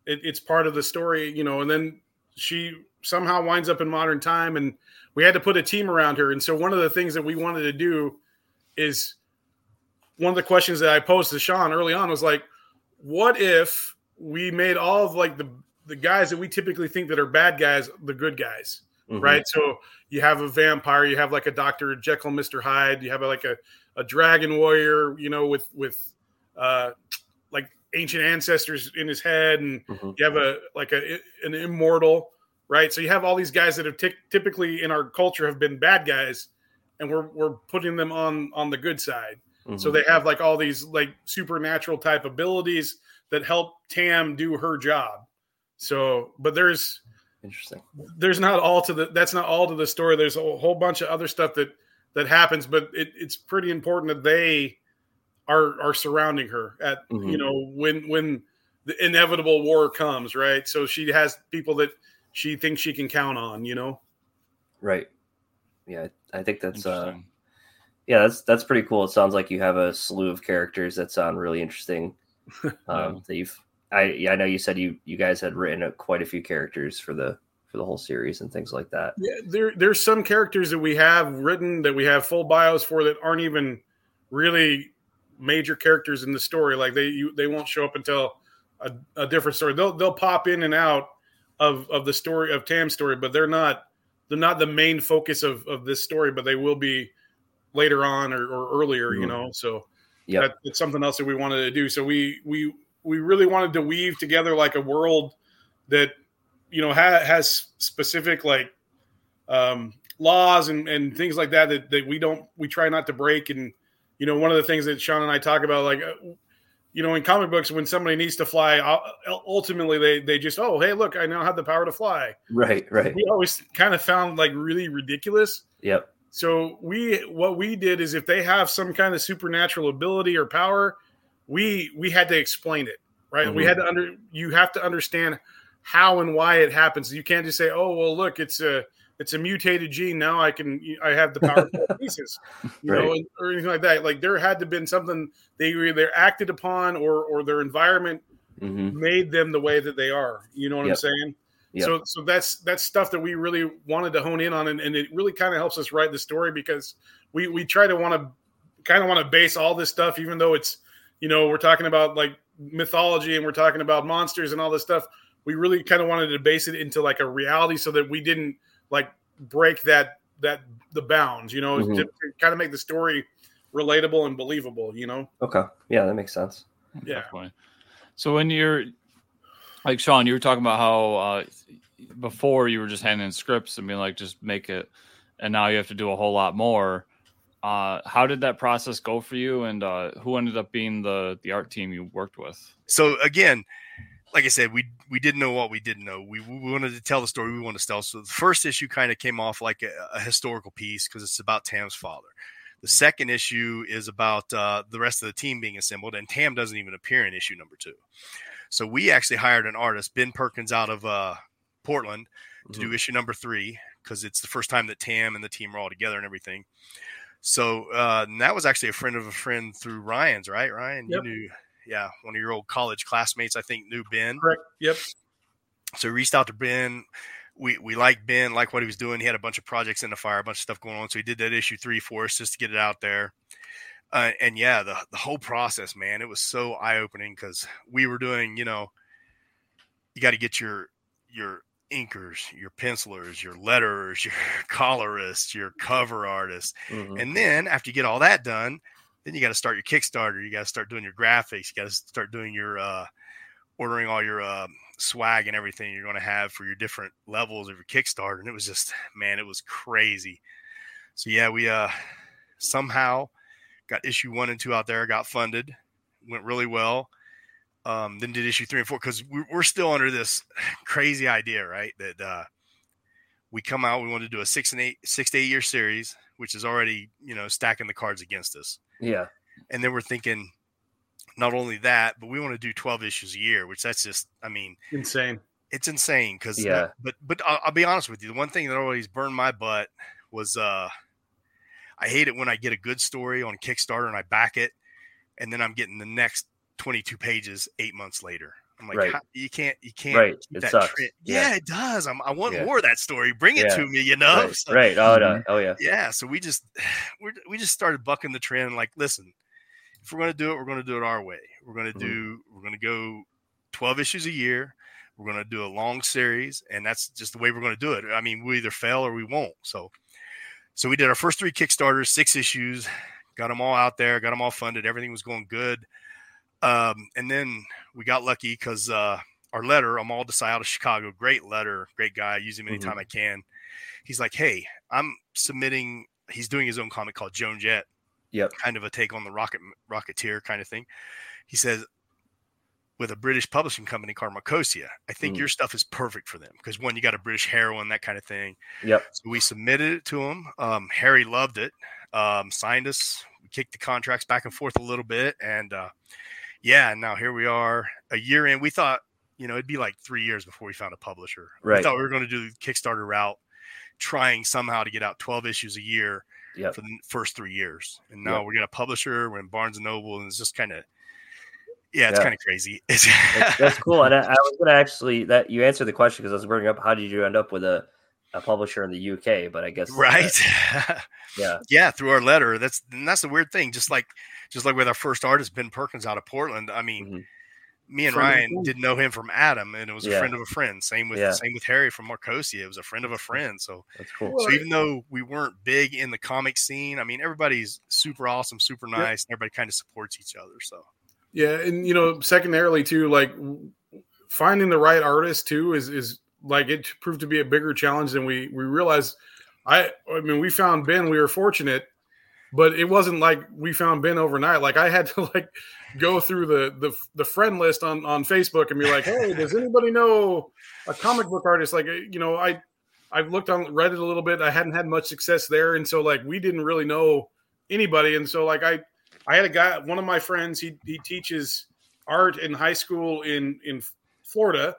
it, it's part of the story, you know, and then she somehow winds up in modern time and we had to put a team around her. And so one of the things that we wanted to do is one of the questions that I posed to Shawn early on was like, what if we made all of like the the guys that we typically think that are bad guys, the good guys, Mhm. right? So you have a vampire, you have like a Dr. Jekyll, Mr. Hyde, you have like a, a dragon warrior, you know, with with uh like ancient ancestors in his head and Mhm. you have a like a an immortal right so you have all these guys that have ty- typically in our culture have been bad guys and we're we're putting them on on the good side so Mhm. they have like all these like supernatural type abilities that help tam do her job so but there's Interesting. there's not all to the that's not all to the story there's a whole bunch of other stuff that that happens but it, it's pretty important that they are are surrounding her at you Mhm. know when when the inevitable war comes right so she has people that she thinks she can count on you know Right. Yeah. I think that's uh yeah, that's that's pretty cool. It sounds like you have a slew of characters that sound really interesting. Um, that you've I yeah, I know you said you you guys had written a, quite a few characters for the for the whole series and things like that. Yeah, there there's some characters that we have written that we have full bios for that aren't even really major characters in the story. Like they you, they won't show up until a, a different story. They'll they'll pop in and out of of the story of Tam's story, but they're not they're not the main focus of of this story. But they will be later on or, or earlier. You Mhm. know, so yeah, that, it's something else that we wanted to do. So we we we really wanted to weave together like a world that you know ha- has specific like um, laws and, and things like that, that that we don't we try not to break. And you know, one of the things that Shawn and I talk about, like uh, you know, in comic books, when somebody needs to fly, ultimately they they just oh hey look, I now have the power to fly. Right, right. We always kind of found like really ridiculous. Yep. So we what we did is if they have some kind of supernatural ability or power, we we had to explain it, right? We Mhm. had to under you have to understand how and why it happens. You can't just say, "Oh, well, look, it's a it's a mutated gene. Now I can I have the power pieces," you know, Right. or anything like that. Like there had to been something they either acted upon or or their environment hmm made them the way that they are. You know what I'm saying? Yep. So so that's that's stuff that we really wanted to hone in on, and, and it really kind of helps us write the story because we we try to want to kind of want to base all this stuff, even though it's you know we're talking about like mythology and we're talking about monsters and all this stuff. We really kind of wanted to base it into like a reality so that we didn't like break that that the bounds, you know, Mhm. to, to kind of make the story relatable and believable. You know, Okay. Yeah, that makes sense. Yeah. Definitely. So when you're like Shawn, you were talking about how uh, before you were just handing in scripts and being like, just make it, and now you have to do a whole lot more. Uh, how did that process go for you, and uh, who ended up being the the art team you worked with? So again, like I said, we we didn't know what we didn't know. We, we wanted to tell the story we wanted to tell. So the first issue kind of came off like a, a historical piece because it's about Tam's father. The second issue is about uh, the rest of the team being assembled, and Tam doesn't even appear in issue number two. So we actually hired an artist, Ben Perkins, out of uh, Portland, to do issue number three because it's the first time that Tam and the team are all together and everything. So uh, and that was actually a friend of a friend through Rion's, right? Rion, Yep. you knew, yeah, one of your old college classmates, I think, knew Ben. correct? Yep. So we reached out to Ben. We we liked Ben, like what he was doing. He had a bunch of projects in the fire, a bunch of stuff going on. So he did that issue three for us just to get it out there. Uh, and yeah, the the whole process, man, it was so eye opening because we were doing, you know, you got to get your your inkers, your pencilers, your letterers, your colorists, your cover artists, Mhm. and then after you get all that done, then you got to start your Kickstarter. You got to start doing your graphics. You got to start doing your uh, ordering all your uh, swag and everything you're going to have for your different levels of your Kickstarter. And it was just, man, it was crazy. So yeah, we uh somehow got issue one and two out there, got funded, went really well. Um, then did issue three and four because we, we're still under this crazy idea, right? That uh, we come out, we want to do a six and eight, six to eight year series, which is already you know stacking the cards against us. Yeah. And then we're thinking, not only that, but we want to do twelve issues a year, which that's just, I mean, Insane. it's insane because Yeah. but but I'll, I'll be honest with you the one thing that always burned my butt was uh i hate it when i get a good story on kickstarter and i back it and then i'm getting the next 22 pages eight months later i'm like Right. You can't you can't Right. It that sucks. trend." Yeah. yeah. it does I'm, i want Yeah. more of that story bring it Yeah. to me you know Right. So- right. Oh no. Oh yeah. yeah so we just we're, we just started bucking the trend like listen if we're going to do it we're going to do it our way we're going to Mhm. do we're going to go 12 issues a year we're going to do a long series and that's just the way we're going to do it i mean we either fail or we won't so so we did our first three kickstarters six issues got them all out there got them all funded everything was going good um, and then we got lucky because uh, our letter i'm all Desai out of chicago great letter great guy I use him anytime i can. He's like hey i'm submitting he's doing his own comic called joan jett. Yep. kind of a take on the rocket rocketeer kind of thing. He says with a british publishing company called markosia i think Mm. your stuff is perfect for them because one you got a british heroine that kind of thing. Yep. so we submitted it to him. Um, harry loved it. Um, signed us. We kicked the contracts back and forth a little bit and uh, yeah now here we are a year in we thought you know it'd be like three years before we found a publisher we Right. thought we were going to do the kickstarter route trying somehow to get out 12 issues a year Yep. for the first three years. And now Yep. we're got a publisher, we're in Barnes and Noble, and it's just kind of, yeah, it's Yeah. kind of crazy. That's, that's cool. And I, I was gonna actually that you answered the question because I was bringing up how did you end up with a, a publisher in the UK? But I guess uh, right. yeah. yeah, through our letter. That's and that's the weird thing. Just like just like with our first artist, Ben Perkins out of Portland. I mean, Mhm. me and Friend Rion didn't know him from Adam, and it was a friend of a friend. Same with Yeah. same with Harry from Markosia. It was a friend of a friend. So That's cool. So even though we weren't big in the comic scene, I mean everybody's super awesome, super Yeah. nice, and everybody kind of supports each other. So Yeah, and you know, secondarily too, like finding the right artist too is is like it proved to be a bigger challenge than we we realized. I I mean, we found Ben. We were fortunate, but it wasn't like we found Ben overnight. Like I had to like go through the the the friend list on on Facebook and be like, hey, does anybody know a comic book artist? Like eh, you know, I I've looked on Reddit a little bit. I hadn't had much success there, and so like we didn't really know anybody, and so like I I had a guy, one of my friends, he he teaches art in high school in in Florida,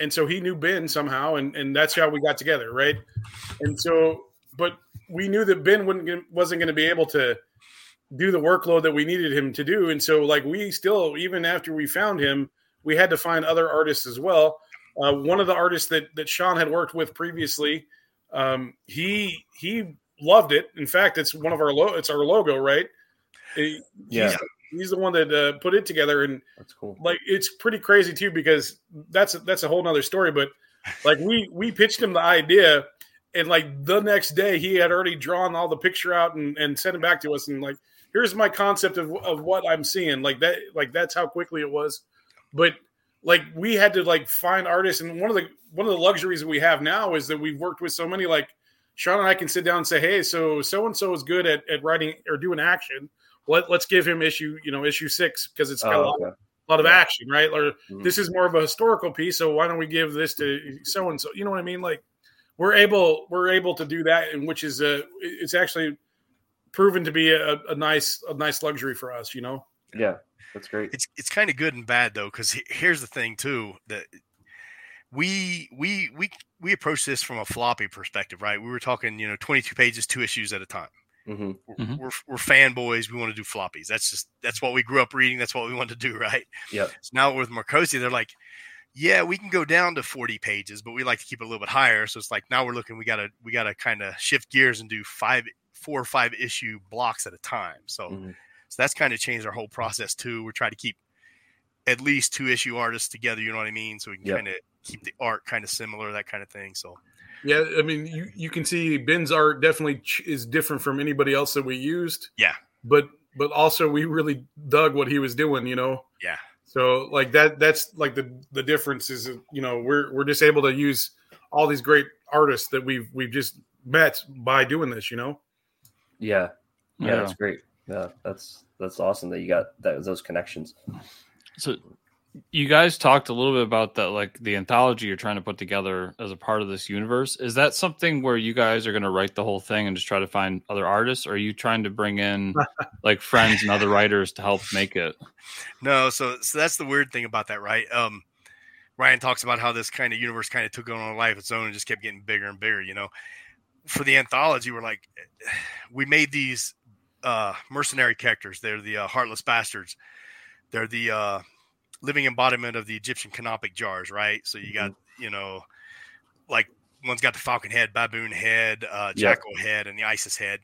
and so he knew Ben somehow, and and that's how we got together, right? And so, but we knew that Ben wouldn't wasn't going to be able to do the workload that we needed him to do, and so like we still, even after we found him, we had to find other artists as well. Uh, one of the artists that that Shawn had worked with previously, um, he he loved it. In fact, it's one of our lo- it's our logo, right? He- Yeah. he's, he's the one that uh, put it together, and That's cool. like it's pretty crazy too because that's that's a whole nother story. But like we we pitched him the idea, and like the next day he had already drawn all the picture out and and sent it back to us, and like here's my concept of of what I'm seeing. Like that like that's how quickly it was. But like we had to like find artists, and one of the one of the luxuries that we have now is that we've worked with so many like Shawn and I can sit down and say, hey, so so and so is good at, at writing or doing action. Let, let's give him issue, you know, issue six because it's got a Oh, lot, okay. a lot of Yeah. action, right? Or Mhm. this is more of a historical piece, so why don't we give this to so and so? You know what I mean? Like we're able we're able to do that, and which is a it's actually proven to be a, a nice a nice luxury for us. You know? Yeah. That's great. it's it's kind of good and bad though because here's the thing too that we we we we approach this from a floppy perspective right we were talking you know 22 pages two issues at a time hmm we're, Mhm. we're, we're fanboys we want to do floppies that's just that's what we grew up reading that's what we want to do right Yeah. so now with markosia they're like yeah we can go down to 40 pages but we like to keep it a little bit higher so it's like now we're looking we gotta we gotta kind of shift gears and do five four or five issue blocks at a time so Mhm. So that's kind of changed our whole process too. We're trying to keep at least two issue artists together. You know what I mean? So we can Yep. kind of keep the art kind of similar, that kind of thing. So Yeah, I mean, you, you can see Ben's art definitely ch- is different from anybody else that we used. Yeah. but but also we really dug what he was doing. You know. Yeah. So like that that's like the the difference is you know we're we're just able to use all these great artists that we've we've just met by doing this. You know. Yeah, yeah, Yeah. that's great. Yeah, that's that's awesome that you got that those connections. So you guys talked a little bit about that, like the anthology you're trying to put together as a part of this universe. Is that something where you guys are going to write the whole thing and just try to find other artists? Or are you trying to bring in like friends and other writers to help make it? no, so so that's the weird thing about that, right? Um, Rion talks about how this kind of universe kind of took on a life of its own and just kept getting bigger and bigger. You know, for the anthology, we're like, we made these uh, mercenary characters. They're the uh, heartless bastards. They're the uh, living embodiment of the Egyptian canopic jars, right? So you got, you know, like one's got the falcon head, baboon head, uh, jackal head, and the Isis head.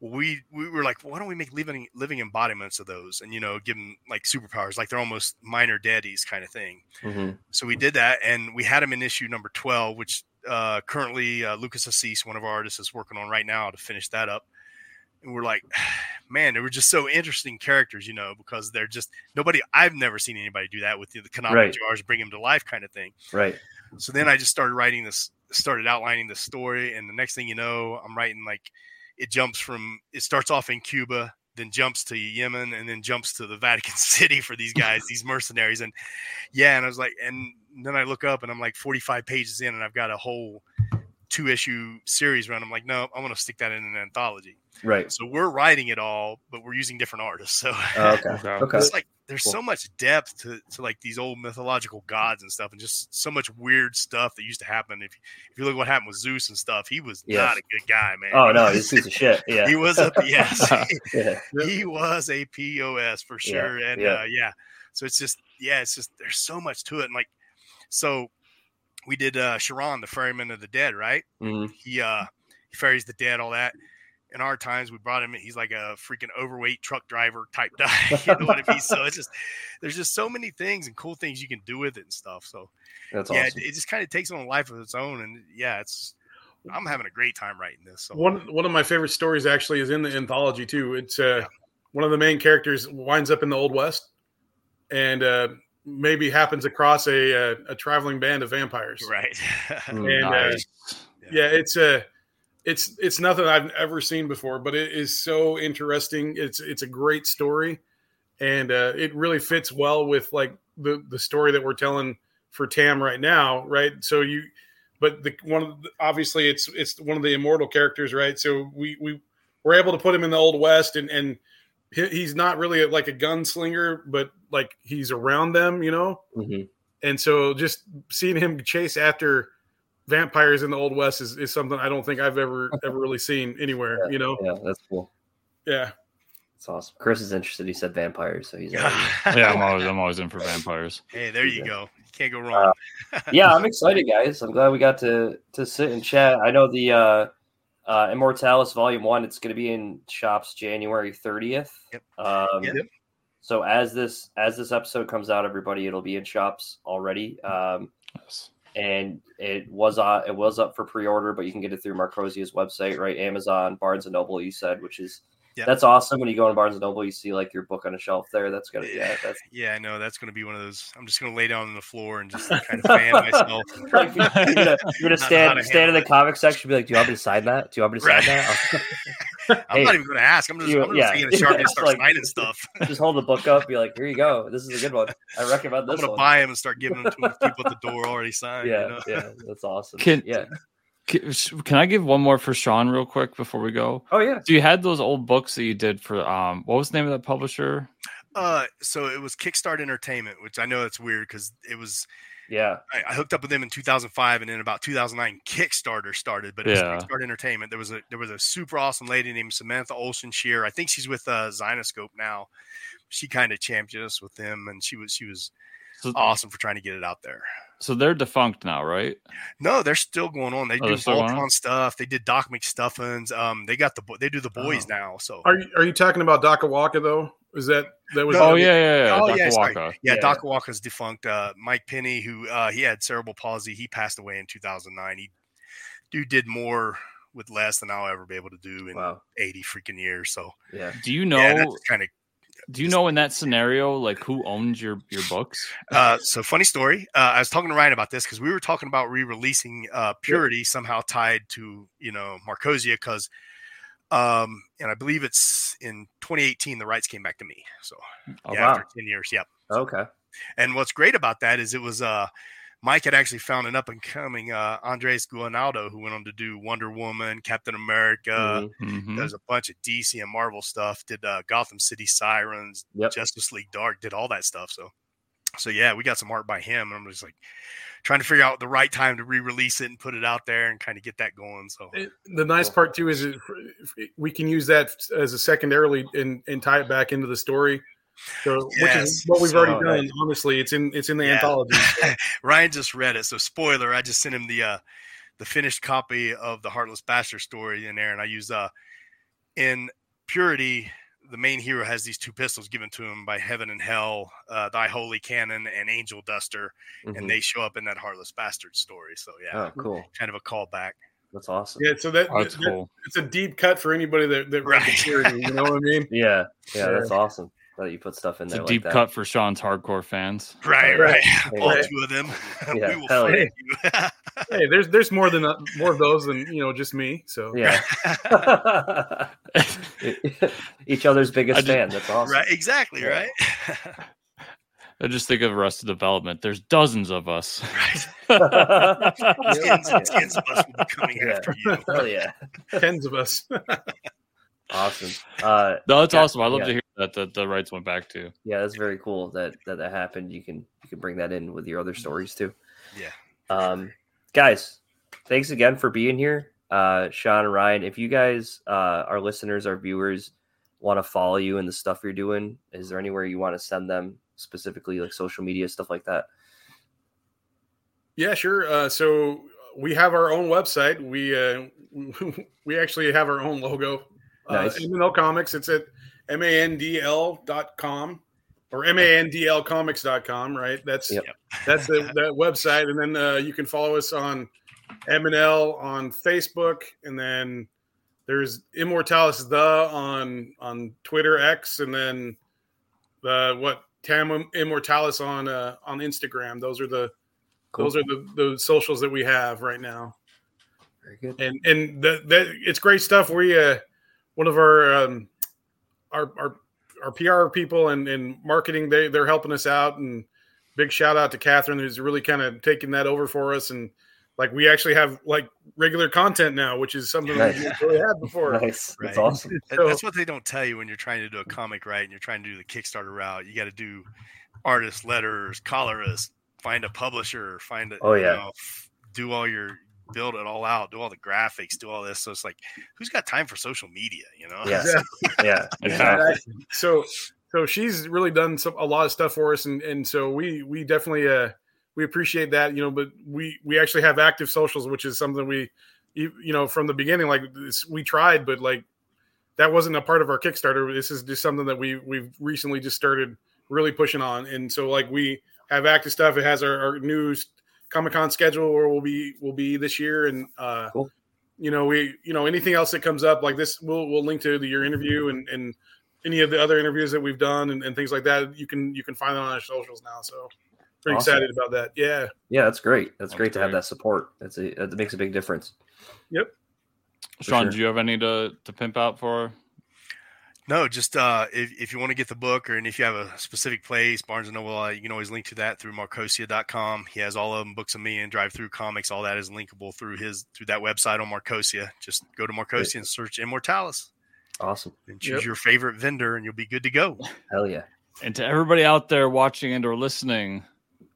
We we were like, why don't we make living living embodiments of those, and you know, give them like superpowers, like they're almost minor deities kind of thing. hmm So we did that, and we had them in issue number twelve, which uh, currently uh, Lucas Assis, one of our artists, is working on right now to finish that up. And we're like, man, they were just so interesting characters, you know, because they're just nobody. I've never seen anybody do that with the, the Right. jars, bring them to life, kind of thing. Right. So then I just started writing this, started outlining the story, and the next thing you know, I'm writing like it jumps from it starts off in Cuba, then jumps to Yemen, and then jumps to the Vatican City for these guys, these mercenaries, and yeah, and I was like, and then I look up and I'm like 45 pages in, and I've got a whole two issue series run. I'm like, no, I want to stick that in an anthology. Right. So we're writing it all, but we're using different artists. So Oh, okay. Okay. Okay. it's like there's Cool. so much depth to, to like these old mythological gods and stuff, and just so much weird stuff that used to happen. If if you look what happened with Zeus and stuff, he was Yes. not a good guy, man. Oh no, was- this piece of shit. Yeah. he was a yes, yeah. he was a pos for Yeah, sure, and yeah. Uh, yeah. So it's just yeah, it's just there's so much to it, and like so we did uh Charon, the ferryman of the dead, right? Mhm. he uh he ferries the dead all that in our times we brought him he's like a freaking overweight truck driver type guy you know what i mean so it's just there's just so many things and cool things you can do with it and stuff so That's yeah awesome. it, it just kind of takes on a life of its own and yeah it's i'm having a great time writing this so One one of my favorite stories actually is in the anthology too. It's uh, Yeah. one of the main characters winds up in the Old West, and uh, maybe happens across a, a a traveling band of vampires. right Mm. And, uh, Nice. Yeah, it's a it's it's nothing I've ever seen before, but it is so interesting. It's it's a great story, and uh, it really fits well with like the the story that we're telling for Tam right now, right? So you, but the one of the, obviously it's it's one of the immortal characters, right? So we we were able to put him in the old west, and and he's not really like a gunslinger, but like he's around them, you know. Mhm. And so just seeing him chase after vampires in the old west is, is something I don't think I've ever ever really seen anywhere. You know, Yeah, that's cool. yeah. It's awesome. Chris is interested. He said vampires, so he's. already- yeah, I'm always I'm always in for vampires. hey there you Yeah. go can't go wrong yeah, I'm excited, guys. I'm glad we got to to sit and chat. I know the uh, uh, Immortalis Volume One. It's going to be in shops January 30th. Yep. Um, Yep. So as this as this episode comes out, everybody, it'll be in shops already. Um, Yes. and it was uh, it was up for pre-order, but you can get it through Markosia's website, right? Amazon, Barnes and Noble. You said, which is Yeah. that's awesome. When you go in Barnes and Noble, you see like your book on a shelf there. That's gonna yeah, that's yeah i know that's going to be one of those i'm just going to lay down on the floor and just kind of fan myself like you're gonna, you're gonna stand stand in the comic section, and be like, "Do you want me to sign that? Do you want me to sign Right. that?" i'm Hey, not even going to ask i'm just, you- I'm just yeah. taking a sharp and Yeah, start like- signing stuff just hold the book up, be like, "Here you go. This is a good one. I recommend this." i'm going to one." buy them and start giving them to people at the door already signed yeah, you know? yeah, that's awesome. Can- yeah. Can can I give one more for Shawn real quick before we go? Oh yeah. So you had those old books that you did for um what was the name of that publisher? Uh, so it was Kickstart Entertainment, which I know it's weird because it was Yeah. I, I hooked up with them in 2005, and then about 2009, Kickstarter started. But it Yeah. was Kickstart Entertainment. There was a there was a super awesome lady named Samantha Olsen Shear. I think she's with uh, Zenescope now. She kind of championed us with them, and she was she was So, awesome for trying to get it out there. So they're defunct now, right? No, they're still going on. They Oh, do they're still? Voltron stuff. They did Doc McStuffins. Um, they got the they do the boys Oh. now. So Are you, are you talking about Dakawaka though? Is that that was? Oh yeah, yeah, yeah. Oh, Dr. yeah, sorry. Waka. yeah, Yeah. Doc Walker's defunct. Uh, Mike Penny, who uh, he had cerebral palsy, he passed away in 2009. He dude did more with less than I'll ever be able to do in Wow. 80 freaking years. So Yeah. Do you know? yeah, kind of do you know in that scenario, like who owns your your books? Uh, so funny story. Uh, I was talking to Rion about this because we were talking about re-releasing uh, Purity somehow tied to you know Markosia because, um, and I believe it's in 2018 the rights came back to me. So Oh, yeah, wow. after 10 years, yep. Okay. And what's great about that is it was uh, Mike had actually found an up and coming uh, Andres Guinaldo who went on to do Wonder Woman, Captain America. Mhm. Mhm. Does a bunch of DC and Marvel stuff. Did uh, Gotham City Sirens, Yep. Justice League Dark, did all that stuff. So, so yeah, we got some art by him. And I'm just like trying to figure out the right time to re-release it and put it out there and kind of get that going. So It- the nice part too is it, we can use that as a secondarily and, and tie it back into the story. So, which is what we've already So, done. Honestly, it's in it's in the Yeah. anthology. So, Rion just read it. So spoiler, I just sent him the uh the finished copy of the Heartless Bastard story in there, and I use uh in Purity. The main hero has these two pistols given to him by Heaven and Hell, uh, Thy Holy Cannon and Angel Duster, Mhm. and they show up in that Heartless Bastard story. So yeah, Oh, cool. kind of a callback. That's awesome. yeah, so that, Oh, that's that- cool. it's a deep cut for anybody that that read the Right. series. You know what I mean? Yeah. Yeah. Sure. That's awesome that you put stuff in It's there a like deep that. cut for Shawn's hardcore fans. Right, Right. right. All Right. two of them. Yeah, we will hell find you. Hey, there's there's more than uh, more of those than you know just me. So Yeah. Each other's biggest just- fan. That's awesome. right, exactly, Yeah. right. I just think of Arrested Development. There's dozens of us. right. Tens and tens of us will be coming Yeah. after you. Hell yeah. tens of us. Awesome. Uh, No, that's Yeah, awesome. I love yeah. to hear that the, the rights went back to. yeah, that's very cool that, that that happened. You can you can bring that in with your other stories too. Yeah. Um, guys, thanks again for being here. Uh, Shawn and Rion, if you guys, uh, our listeners, our viewers, want to follow you and the stuff you're doing, is there anywhere you want to send them specifically, like social media stuff like that? Yeah, sure. Uh, so we have our own website. We uh, we actually have our own logo. Nice. Uh, M&L Comics. It's at mandl.com or mandlcomics.com, right? That's Yep. that's the that website. And then uh, you can follow us on M&L on Facebook, and then there's Immortalis the on on Twitter X, and then the what Tam Immortalis on uh, on Instagram. Those are the Cool. those are the, the socials that we have right now, Very good. and and the, that it's great stuff. We uh, one of our um, our our our PR people and, and marketing they they're helping us out, and big shout out to Catherine who's really kind of taking that over for us, and like we actually have like regular content now, which is something that we didn't really had before. Nice. That's awesome. So- That's what they don't tell you when you're trying to do a comic, right? And you're trying to do the Kickstarter route. You got to do artist letters, colorists, find a publisher, find a, Oh, you yeah. know, do all your build it all out, do all the graphics, do all this. So it's like, who's got time for social media? You know? Yeah. Exactly. Yeah. So so she's really done some a lot of stuff for us and and so we we definitely uh we appreciate that you know but we we actually have active socials which is something we you, you know from the beginning like this, we tried but like that wasn't a part of our kickstarter this is just something that we we've recently just started really pushing on and so like we have active stuff it has our, our new comic-con schedule where we'll be we'll be this year and uh Cool. you know we you know anything else that comes up like this we'll we'll link to the, your interview and and any of the other interviews that we've done and, and things like that you can you can find them on our socials now so pretty Awesome. excited about that yeah Yeah, that's great. That's, That's great to have that support. That's a it makes a big difference. Yep. Shawn, sure. do you have any to, to pimp out for? No, just uh, if, if you want to get the book or and if you have a specific place, Barnes and Noble, uh, you can always link to that through markosia.com. He has all of them, books of me and drive through comics. All that is linkable through his through that website on Markosia. Just go to Markosia and search Immortalis Awesome. and choose Yep. your favorite vendor, and you'll be good to go. Hell yeah. And to everybody out there watching and or listening,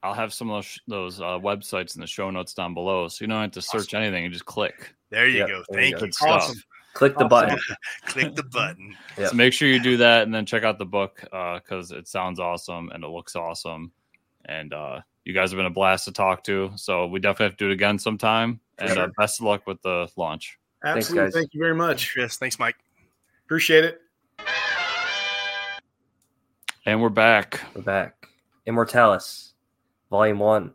I'll have some of those, those uh, websites in the show notes down below, so you don't have to search anything. You just click. There you Yep, go. there you Thank go. you. Good stuff. Awesome. Click the Awesome. button. Click the button. Yep. So make sure you do that, and then check out the book because it sounds awesome and it looks awesome, and uh, You guys have been a blast to talk to. So we definitely have to do it again sometime. And Sure. uh, best of luck with the launch. Absolutely. guys. Thank you very much. Yes. Thanks, Mike. Appreciate it. And we're back. We're back. Immortalis, Volume One,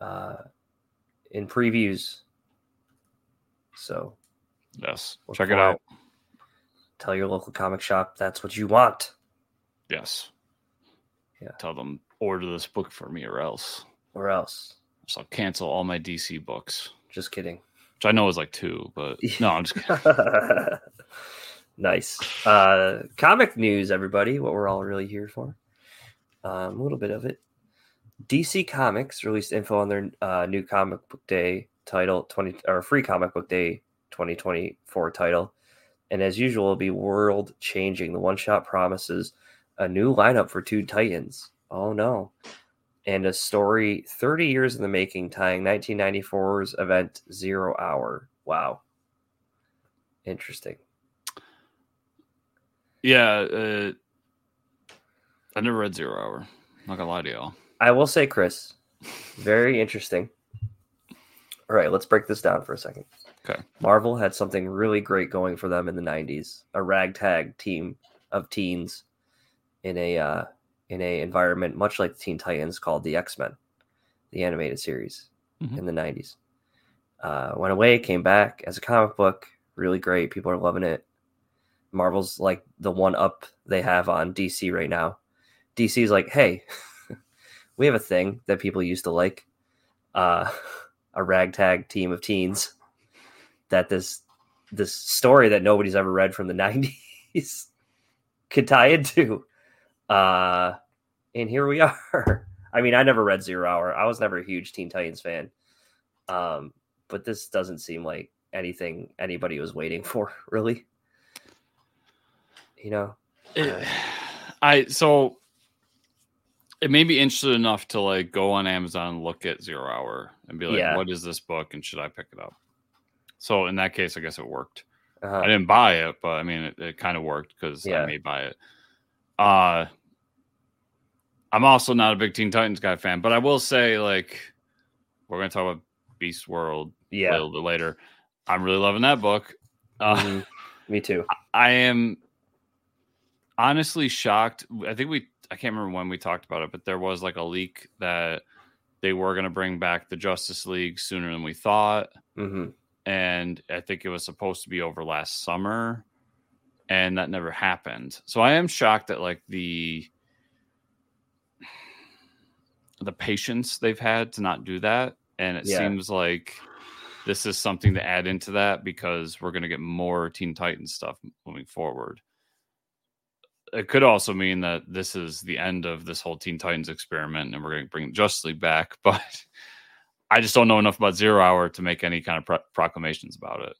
uh, in previews. So Yes. look Check it out. Tell your local comic shop that's what you want, Yes. Yeah. Tell them order this book for me or else. or else. So I'll cancel all my DC books, Just kidding. which I know is like two, but no, I'm just kidding. nice. Uh, comic news, everybody. What we're all really here for. Um, a little bit of it. DC Comics released info on their uh, new comic book day title, twenty or free comic book day, twenty twenty four title, and as usual, it'll be world changing. The one shot promises a new lineup for two Titans. Oh no. And a story 30 years in the making, tying 1994's event Zero Hour. Wow. Interesting. yeah. Uh, I never read Zero Hour. not gonna lie to y'all. I will say, Chris, very interesting. All right, let's break this down for a second. Okay. Marvel had something really great going for them in the 90s a ragtag team of teens in a uh, in a environment much like the Teen Titans called the X-Men, the animated series Mhm. in the 90s. Uh, went away, came back as a comic book, really great. People are loving it. Marvel's like the one up they have on DC right now. DC's like, hey, we have a thing that people used to like, uh, a ragtag team of teens. That this this story that nobody's ever read from the '90s could tie into, uh, and here we are. I mean, I never read Zero Hour. I was never a huge Teen Titans fan, um, but this doesn't seem like anything anybody was waiting for, really. You know, It- I so it made me interested enough to like go on Amazon and look at Zero Hour and be like, Yeah. what is this book and should I pick it up? So in that case, I guess it worked. uh, I didn't buy it, but I mean, it, it kind of worked because Yeah. I may buy it. Uh, I'm also not a big Teen Titans guy fan, but I will say, like, we're going to talk about Beast World a little bit later. I'm really loving that book. Uh, mhm. me too. I am honestly shocked. I think we, I can't remember when we talked about it, but there was like a leak that they were going to bring back the Justice League sooner than we thought hmm and I think it was supposed to be over last summer, and that never happened. So I am shocked that like the the patience they've had to not do that, and it Yeah. seems like this is something to add into that because we're going to get more Teen Titans stuff moving forward. It could also mean that this is the end of this whole Teen Titans experiment, and we're going to bring League back, but. I just don't know enough about Zero Hour to make any kind of pro- proclamations about it.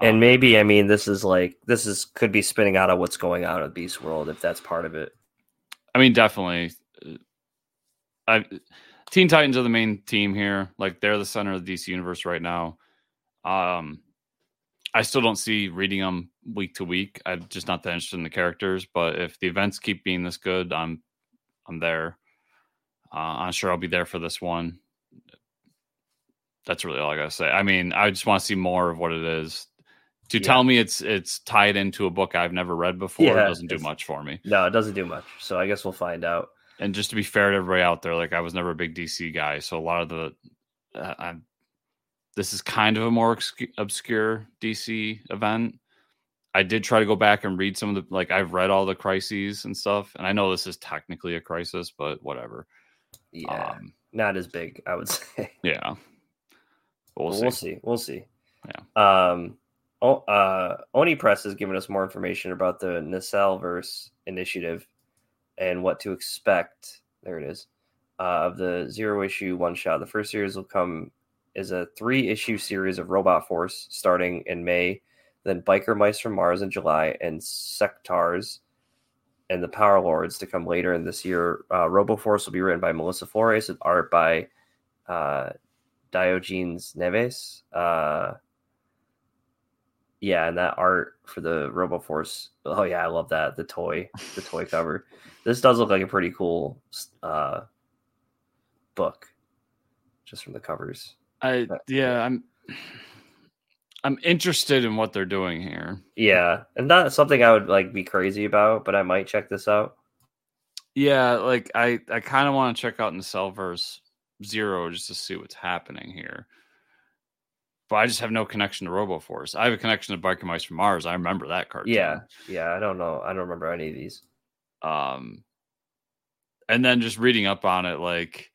and Um, maybe I mean this is like this is could be spinning out of what's going on at Beast World if that's part of it. I mean, definitely. uh, I Teen Titans are the main team here. Like they're the center of the DC universe right now. Um, I still don't see reading them week to week. I'm just not that interested in the characters. But if the events keep being this good, I'm I'm there. Uh, I'm sure I'll be there for this one. That's really all I gotta say. I mean, I just want to see more of what it is. To Yeah. tell me it's it's tied into a book I've never read before Yeah, doesn't do much for me. No, it doesn't do much. So I guess we'll find out. and just to be fair to everybody out there, like I was never a big DC guy, so a lot of the, uh, I'm, this is kind of a more obscure, obscure DC event. I did try to go back and read some of the, like I've read all the crises and stuff, and I know this is technically a crisis, but whatever. Yeah, Um, not as big, I would say. yeah, we'll, Well, see. we'll see. We'll see. Yeah. Um. Oh, uh, Oni Press has given us more information about the NacelleVerse initiative and what to expect. There it is. Uh, of the zero issue one shot. The first series will come is a three issue series of Robo Force starting in May, then Biker Mice from Mars in July, and Sectaurs and the Power Lords to come later in this year. Uh, Robo Force will be written by Melissa Flores with art by uh, Diogenes Neves. Uh, yeah, and that art for the RoboForce. Oh yeah, I love that. The toy, the toy cover. This does look like a pretty cool uh, book, just from the covers. I yeah, I'm I'm interested in what they're doing here. Yeah, and not something I would like be crazy about, but I might check this out. Yeah, like I I kind of want to check out in the Cellverse Zero just to see what's happening here. But I just have no connection to RoboForce. I have a connection to Biker Mice from Mars. I remember that cartoon. Yeah, yeah. I don't know. I don't remember any of these. um and then just reading up on it like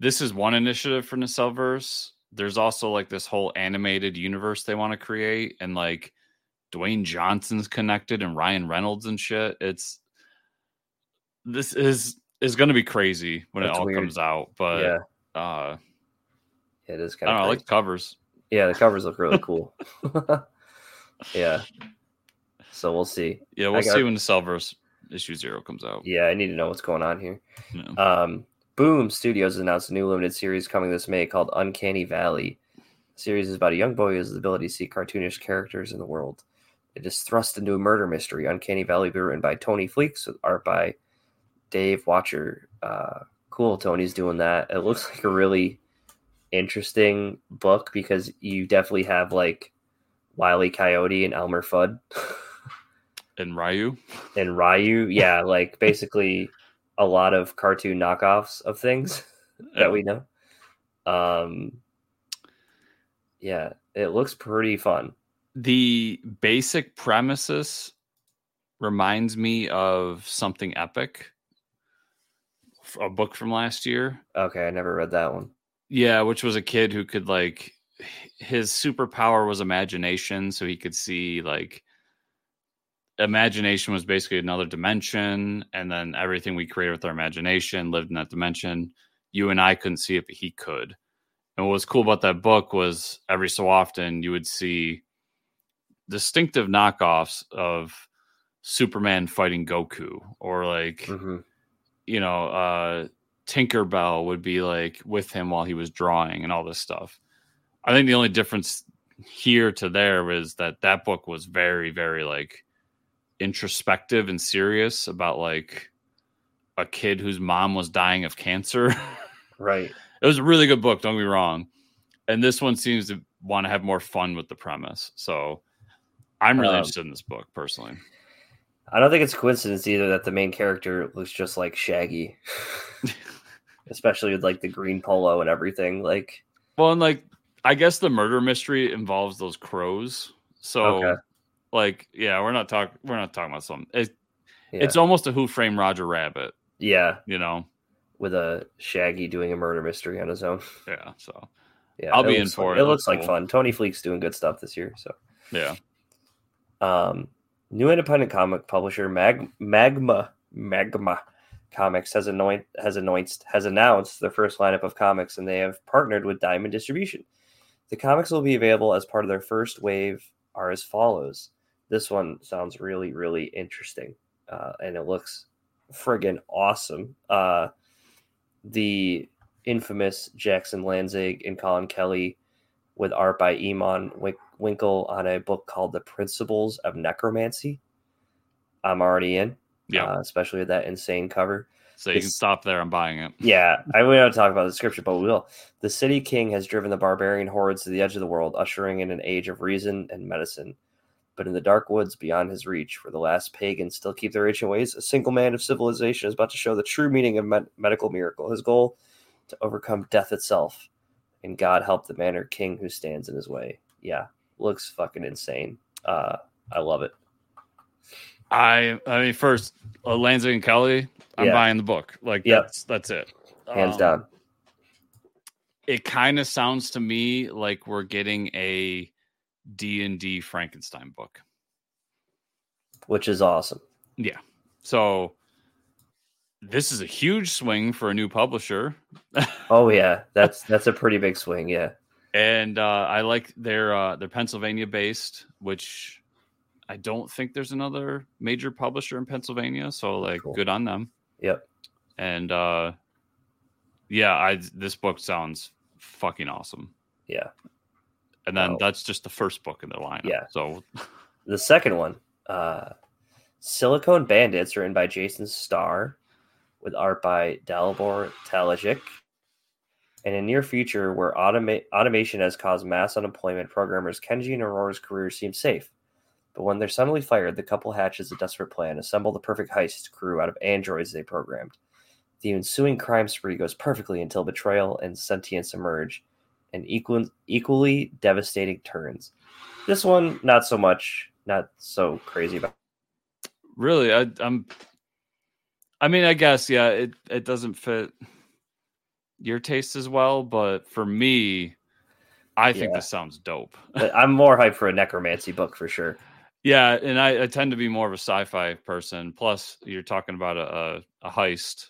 this is one initiative for NacelleVerse. There's also like this whole animated universe they want to create and like Dwayne Johnson's connected and Ryan Reynolds and shit. It's this is is going to be crazy when That's it all weird. comes out, but yeah, uh it is kind know, I of. like the covers. yeah, the covers look really cool. yeah. So we'll see. Yeah, we'll got- see when NacelleVerse issue 0 comes out. Yeah, I need to know what's going on here. Yeah. Um, Boom Studios announced a new limited series coming this May called Uncanny Valley. The series is about a young boy who has the ability to see cartoonish characters in the world. It is thrust into a murder mystery. Uncanny Valley will be written by Tony Fleecs with art by Dave Wachter. Uh, cool, Tony's doing that. It looks like a really interesting book because you definitely have like Wiley Coyote and Elmer Fudd And Ryu. and Ryu. Yeah, like basically a lot of cartoon knockoffs of things that we know. Um, yeah, it looks pretty fun. the basic premises reminds me of something epic a book from last year. Okay, I never read that one. yeah which was a kid who could like his superpower was imagination so he could see like imagination was basically another dimension and then everything we created with our imagination lived in that dimension. You and i couldn't see it but he could. And what was cool about that book was every so often you would see distinctive knockoffs of superman fighting goku or like hmm you know, uh Tinkerbell would be like with him while he was drawing and all this stuff. I think the only difference here to there was that that book was very, very like introspective and serious about like a kid whose mom was dying of cancer. Right. it was a really good book, don't get me wrong. And this one seems to want to have more fun with the premise. So I'm really Um, interested in this book personally. I don't think it's a coincidence either that the main character looks just like Shaggy, especially with like the green polo and everything. Like, Well, and like I guess the murder mystery involves those crows. So Okay. like yeah, we're not talking we're not talking about something. It, yeah, It's almost a Who Framed Roger Rabbit, yeah, you know. with a Shaggy doing a murder mystery on his own. Yeah, so Yeah, I'll be in for it. It It looks looks like fun. Tony Fleecs's doing good stuff this year. So, yeah. um, new independent comic publisher Mag- Magma Magma Comix has anoint has announced has announced their first lineup of comics, and they have partnered with Diamond Distribution. The comics will be available as part of their first wave. Are as follows. This one sounds really really interesting, uh, and it looks friggin' awesome. Uh, the infamous Jackson Lanzing and Collin Kelly with art by Iman Wink- Winkle on a book called The Principles of Necromancy. I'm already in, Yeah. uh, especially with that insane cover. so you can stop there. I'm buying it. Yeah, I we don't talk about the scripture, but we will. The city king has driven the barbarian hordes to the edge of the world, ushering in an age of reason and medicine. But in the dark woods beyond his reach, where the last pagans still keep their ancient ways, a single man of civilization is about to show the true meaning of med- medical miracle. His goal to overcome death itself, and God help the man or king who stands in his way. Yeah, looks fucking insane. Uh, I love it. I I mean first uh, Lanza and Kelly, I'm Yeah. buying the book. Like Yep. that's that's it. Hands Um, down. It kind of sounds to me like we're getting a D&D Frankenstein book. Which is awesome. Yeah. So this is a huge swing for a new publisher. Oh yeah, that's that's a pretty big swing. Yeah. And uh, I like their uh, they're Pennsylvania based, which I don't think there's another major publisher in Pennsylvania. So like, Cool. good on them. Yep. And uh, yeah, I this book sounds fucking awesome. Yeah. And then Wow. that's just the first book in the lineup. Yeah. So The second one, uh, Silicon Bandits, written by Jason Starr, with art by Dalibor Talajic. In a near future where automa- automation has caused mass unemployment, programmers Kenji and Aurora's careers seem safe. But when they're suddenly fired, the couple hatches a desperate plan, assemble the perfect heist crew out of androids they programmed. The ensuing crime spree goes perfectly until betrayal and sentience emerge, and equal, equally devastating turns. This one, not so much, not so crazy about. Really, I, I'm. I mean, I guess yeah, it it doesn't fit your taste as well, but for me, I think Yeah. this sounds dope. I'm more hyped for a necromancy book for sure. Yeah, and I, I tend to be more of a sci-fi person. Plus, you're talking about a a, a heist.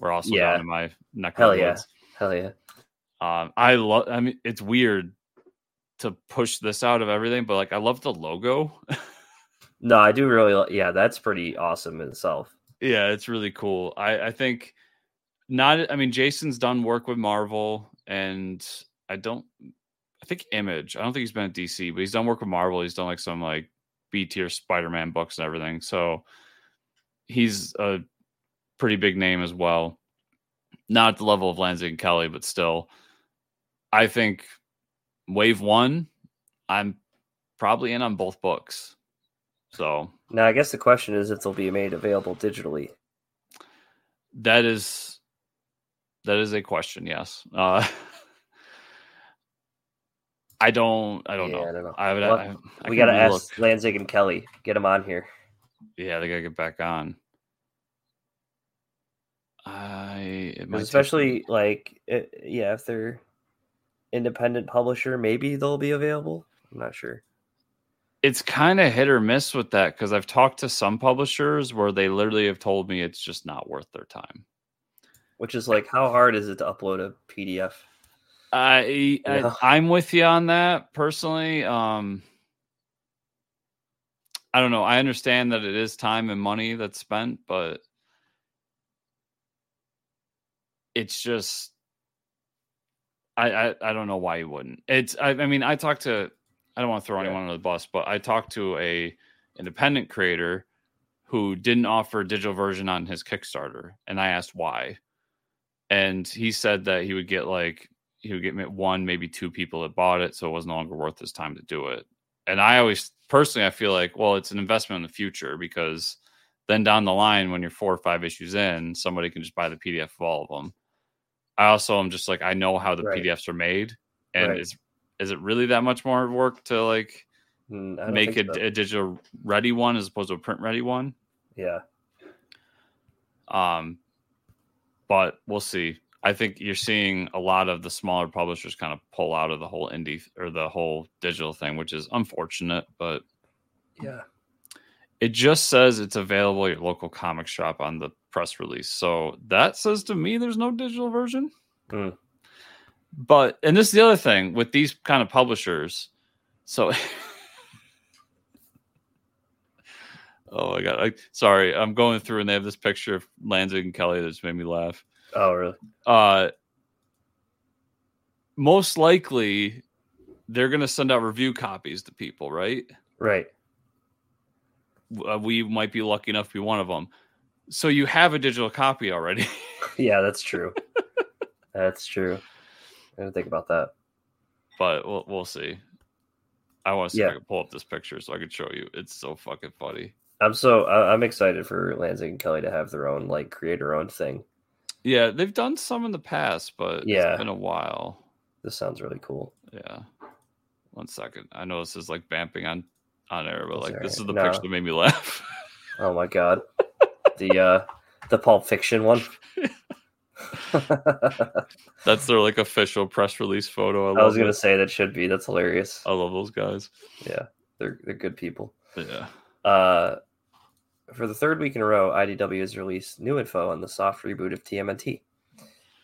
We're also Yeah. down in my neck Hell yeah. woods. Hell yeah. Um, I love. I mean, it's weird to push this out of everything, but like, I love the logo. No, I do really. Yeah, that's pretty awesome in itself. yeah, it's really cool. I I think not. I mean, Jason's done work with Marvel, and I don't. I think Image. I don't think he's been at DC, but he's done work with Marvel. He's done like some like B tier Spider Man books and everything. So he's a pretty big name as well. Not at the level of Lanzing and Kelly, but still, I think Wave One. I'm probably in on both books. So Now, I guess the question is if they'll be made available digitally. that is that is a question. Yes. Uh, I don't. I don't Yeah, know. I don't know. I would. Well, I, I we got to look. ask Lanzing and Kelly. Get them on here. Yeah, they gotta get back on. I it might take- Especially like, it, yeah, if they're independent publisher, maybe they'll be available. I'm not sure. it's kind of hit or miss with that because I've talked to some publishers where they literally have told me it's just not worth their time. Which is like, how hard is it to upload a PDF? I, Yeah. I I'm with you on that personally. Um, I don't know. I understand that it is time and money that's spent, but it's just I I, I don't know why you wouldn't. It's I, I mean I talked to I don't want to throw anyone under the bus, but I talked to a independent creator who didn't offer a digital version on his Kickstarter, and I asked why, and he said that he would get like he would get one maybe two people that bought it, so it was no longer worth his time to do it. And I always personally I feel like well it's an investment in the future because then down the line when you're four or five issues in, somebody can just buy the PDF of all of them. I also am just like I know how the Right. PDFs are made, and Right. is is it really that much more work to like Mm, make a, so. a digital ready one as opposed to a print ready one? yeah. Um, but we'll see. I think you're seeing a lot of the smaller publishers kind of pull out of the whole indie or the whole digital thing, which is unfortunate. But Yeah. it just says it's available at your local comic shop on the press release. So that says to me there's no digital version. Hmm. But and this is the other thing with these kind of publishers. So Oh my god. I, sorry, I'm going through and they have this picture of Lanzing and Kelly that's made me laugh. Oh, really? Uh most likely they're going to send out review copies to people, right? Right. uh, we might be lucky enough to be one of them. So you have a digital copy already. Yeah, that's true. that's true. I didn't think about that. but we'll, we'll see. I want to see if I can pull up this picture so I can show you. It's so fucking funny. I'm so I- I'm excited for Lanzing and Kelly to have their own like create their own thing. Yeah, they've done some in the past, but Yeah. it's been a while. This sounds really cool. Yeah. One second. I know this is like vamping on on air, but That's like this is the No. picture that made me laugh. Oh my god. the uh the Pulp Fiction one. That's their like official press release photo. I, I was gonna it. say that should be. That's hilarious. I love those guys. Yeah, they're they're good people. Yeah. Uh, for the third week in a row, IDW has released new info on the soft reboot of TMNT.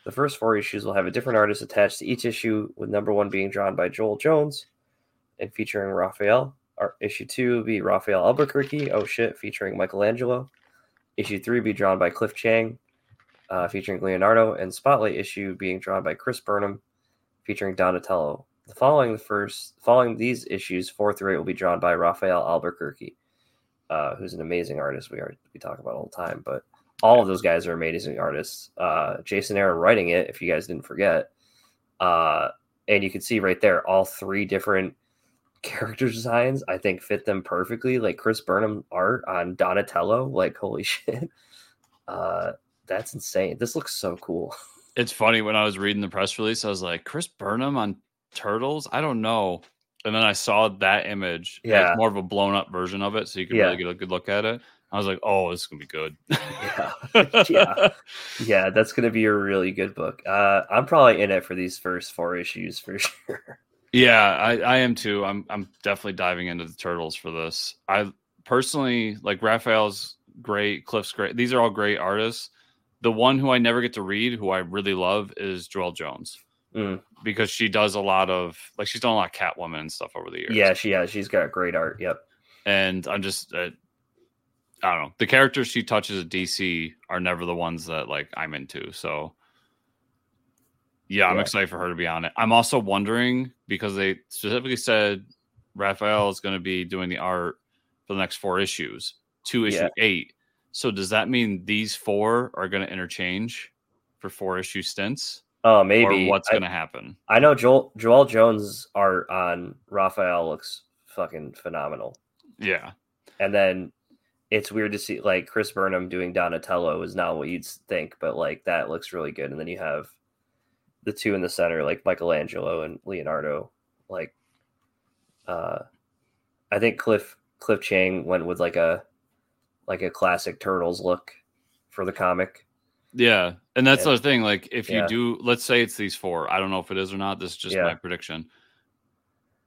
The first four issues will have a different artist attached to each issue, with number one being drawn by Joëlle Jones and featuring Raphael. Our issue two will be Rafael Albuquerque, oh shit, featuring Michelangelo. Issue three will be drawn by Cliff Chiang, uh, featuring Leonardo, and Spotlight issue being drawn by Chris Burnham, featuring Donatello. The following the first, following these issues, four through eight will be drawn by Rafael Albuquerque, uh, who's an amazing artist. We are we talk about all the time, but all of those guys are amazing artists. Uh, Jason Aaron writing it, if you guys didn't forget. Uh, and you can see right there all three different character designs. I think fit them perfectly. Like Chris Burnham art on Donatello, like holy shit, uh, that's insane. This looks so cool. It's funny when I was reading the press release, I was like, Chris Burnham on Turtles? I don't know. And then I saw that image. Yeah. It's more of a blown up version of it. So you can Yeah. really get a good look at it. I was like, oh, this is going to be good. Yeah. Yeah. Yeah, that's gonna be a really good book. Uh, I'm probably in it for these first four issues for sure. Yeah, I, I am too. I'm I'm definitely diving into the turtles for this. I personally like Rafael's great, Cliff's great. These are all great artists. The one who I never get to read, who I really love, is Joëlle Jones Mm. because she does a lot of like she's done a lot of Catwoman and stuff over the years. Yeah, she has. she's got great art. Yep. and I'm just uh, I don't know. The characters she touches at DC are never the ones that like I'm into. So yeah, I'm Yeah. excited for her to be on it. I'm also wondering because they specifically said Rafael is going to be doing the art for the next four issues, two issue Yeah. eight. So does that mean these four are going to interchange for four issue stints, Oh, maybe what's I, to happen? I know Joëlle Joëlle Jones art on Raphael looks fucking phenomenal. Yeah, And then it's weird to see like Chris Burnham doing Donatello is not what you'd think, but like that looks really good. And then you have the two in the center, like Michelangelo and Leonardo. Like uh I think Cliff Cliff Chiang went with like a like a classic turtles look for the comic. Yeah, and that's the thing. Like, if you Yeah. do, let's say it's these four. I don't know if it is or not. This is just Yeah. my prediction.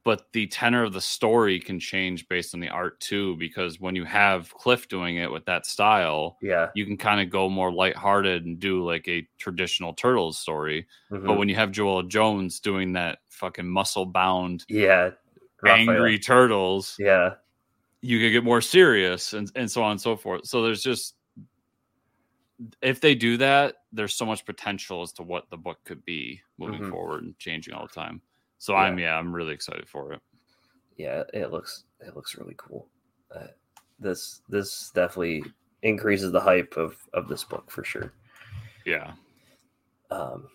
But the tenor of the story can change based on the art too, because when you have Cliff doing it with that style, Yeah. you can kind of go more lighthearted and do like a traditional Turtles story. Mhm. But when you have Joëlle Jones doing that fucking muscle bound, yeah. Raphael. angry Turtles, Yeah. you could get more serious and, and so on and so forth. So there's just if they do that, there's so much potential as to what the book could be moving Mhm. forward and changing all the time. So Yeah. I'm yeah, I'm really excited for it. yeah it looks it looks really cool uh, this this definitely increases the hype of of this book for sure Yeah. um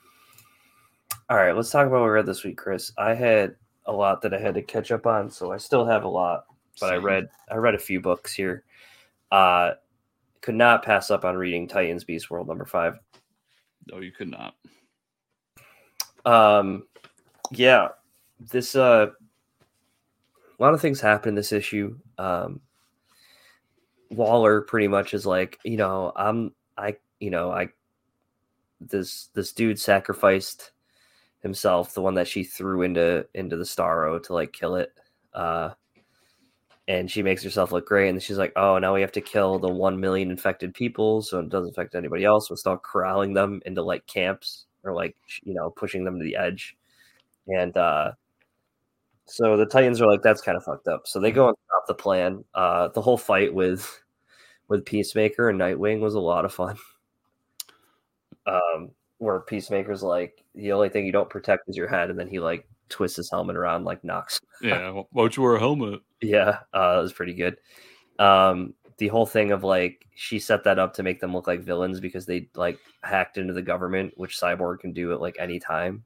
all right let's talk about what we read this week chris i had a lot that i had to catch up on so i still have a lot but i read i read a few books here uh could not pass up on reading titans beast world number five No, you could not. Um, yeah, this uh, a lot of things happen in this issue. Um, Waller pretty much is like, you know, I'm, I, you know, I, this this dude sacrificed himself, the one that she threw into into the Starro to like kill it. Uh, and she makes herself look great, and she's like, "Oh, now we have to kill the one million infected people, so it doesn't affect anybody else. We'll start corralling them into like camps or like you know pushing them to the edge." And uh, so the Titans are like, "That's kind of fucked up." So they go and stop the plan. Uh, the whole fight with with Peacemaker and Nightwing was a lot of fun. Um, where Peacemaker's like, the only thing you don't protect is your head, and then he like twists his helmet around, like knocks Yeah. why don't you wear a helmet? yeah, uh, it was pretty good. Um, the whole thing of like she set that up to make them look like villains because they like hacked into the government, which Cyborg can do at like any time.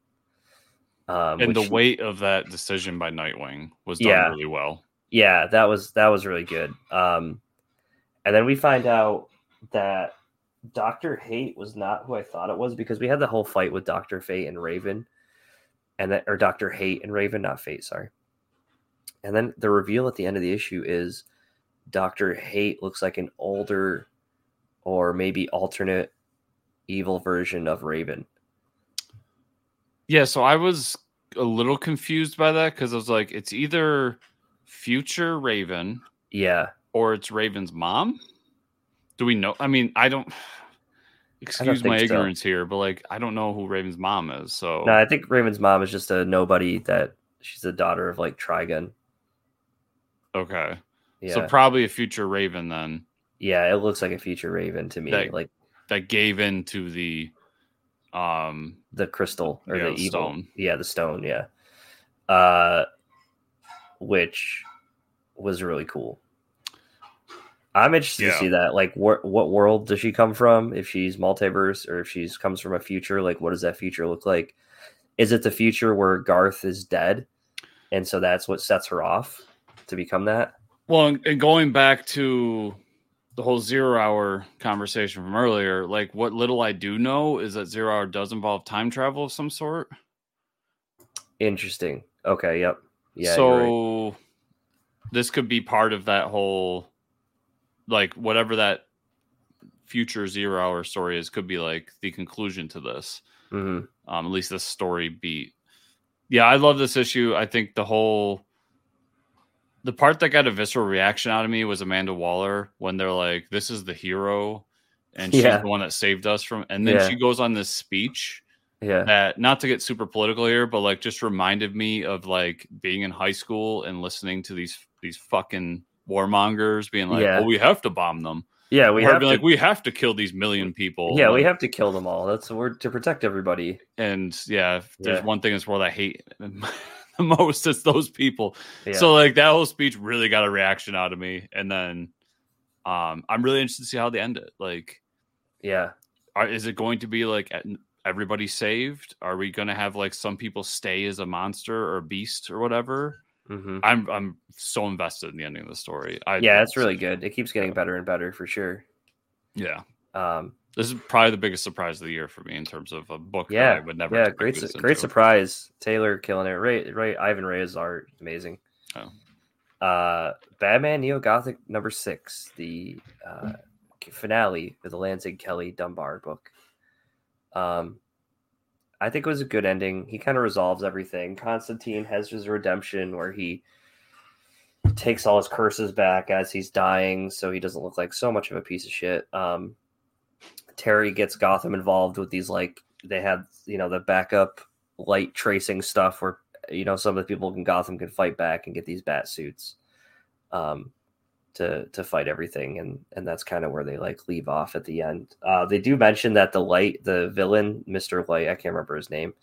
Um, and the weight of that decision by Nightwing was done Yeah. really well. yeah, that was that was really good. Um, and then we find out that Doctor Hate was not who I thought it was because we had the whole fight with Doctor Fate and Raven, and that or Doctor Hate and Raven, not Fate, sorry. And then the reveal at the end of the issue is Doctor Hate looks like an older, or maybe alternate, evil version of Raven. Yeah, so I was a little confused by that because I was like, it's either future Raven Yeah, or it's Raven's mom. Do we know? I mean, I don't. Excuse my so. ignorance here, but like, I don't know who Raven's mom is. So no, I think Raven's mom is just a nobody that she's the daughter of like Trigon. okay, Yeah. so probably a future Raven then Yeah, it looks like a future Raven to me, That- like that gave in to the um the crystal or Yeah, the the evil. stone. Yeah, the stone. Yeah, uh, which was really cool. I'm interested Yeah. to see that. Like, what what world does she come from? If she's multiverse or if she's comes from a future, like, what does that future look like? Is it the future where Garth is dead, and so that's what sets her off to become that? Well, and- going back to the whole zero hour conversation from earlier, like what little I do know is that zero hour does involve time travel of some sort. Interesting. Okay. Yep. Yeah. you're right. so this could be part of that whole, like whatever that future zero hour story is, could be like the conclusion to this. Mhm. um, at least this story beat. Yeah, I love this issue. I think the whole the part that got a visceral reaction out of me was Amanda Waller when they're like, "This is the hero," and she's Yeah. the one that saved us from. And then Yeah. she goes on this speech Yeah. that, not to get super political here, but like just reminded me of like being in high school and listening to these these fucking warmongers being like, Yeah. "Oh, we have to bomb them." Yeah. We We have to. like, "We have to kill these million people." yeah, we have to kill them all. That's we're to protect everybody. and yeah, if there's Yeah. one thing in this world I hate the most, it's those people. Yeah. So like that whole speech really got a reaction out of me, and then um, I'm really interested to see how they end it. Like, yeah. are, is it going to be like everybody saved? Are we going to have like some people stay as a monster or a beast or whatever? Hmm I'm I'm so invested in the ending of the story. I Yeah, it's really good. It keeps getting better and better for sure. Yeah, Um, this is probably the biggest surprise of the year for me in terms of a book. that Yeah, I would never. yeah, great, su- great surprise. Taylor killing it. Ray, Ray, Ivan Reis art amazing. Oh. Uh, Batman Neo Gothic number six, the uh, finale of the Lanzing Kelly Dunbar book. Um, I think it was a good ending. He kind of resolves everything. Constantine has his redemption where he takes all his curses back as he's dying, so he doesn't look like so much of a piece of shit. Um, Terry gets Gotham involved with these like they had you know the backup light tracing stuff where you know some of the people in Gotham can fight back and get these bat suits um to to fight everything and and that's kind of where they like leave off at the end. Uh they do mention that the light the villain Mr. Light I can't remember his name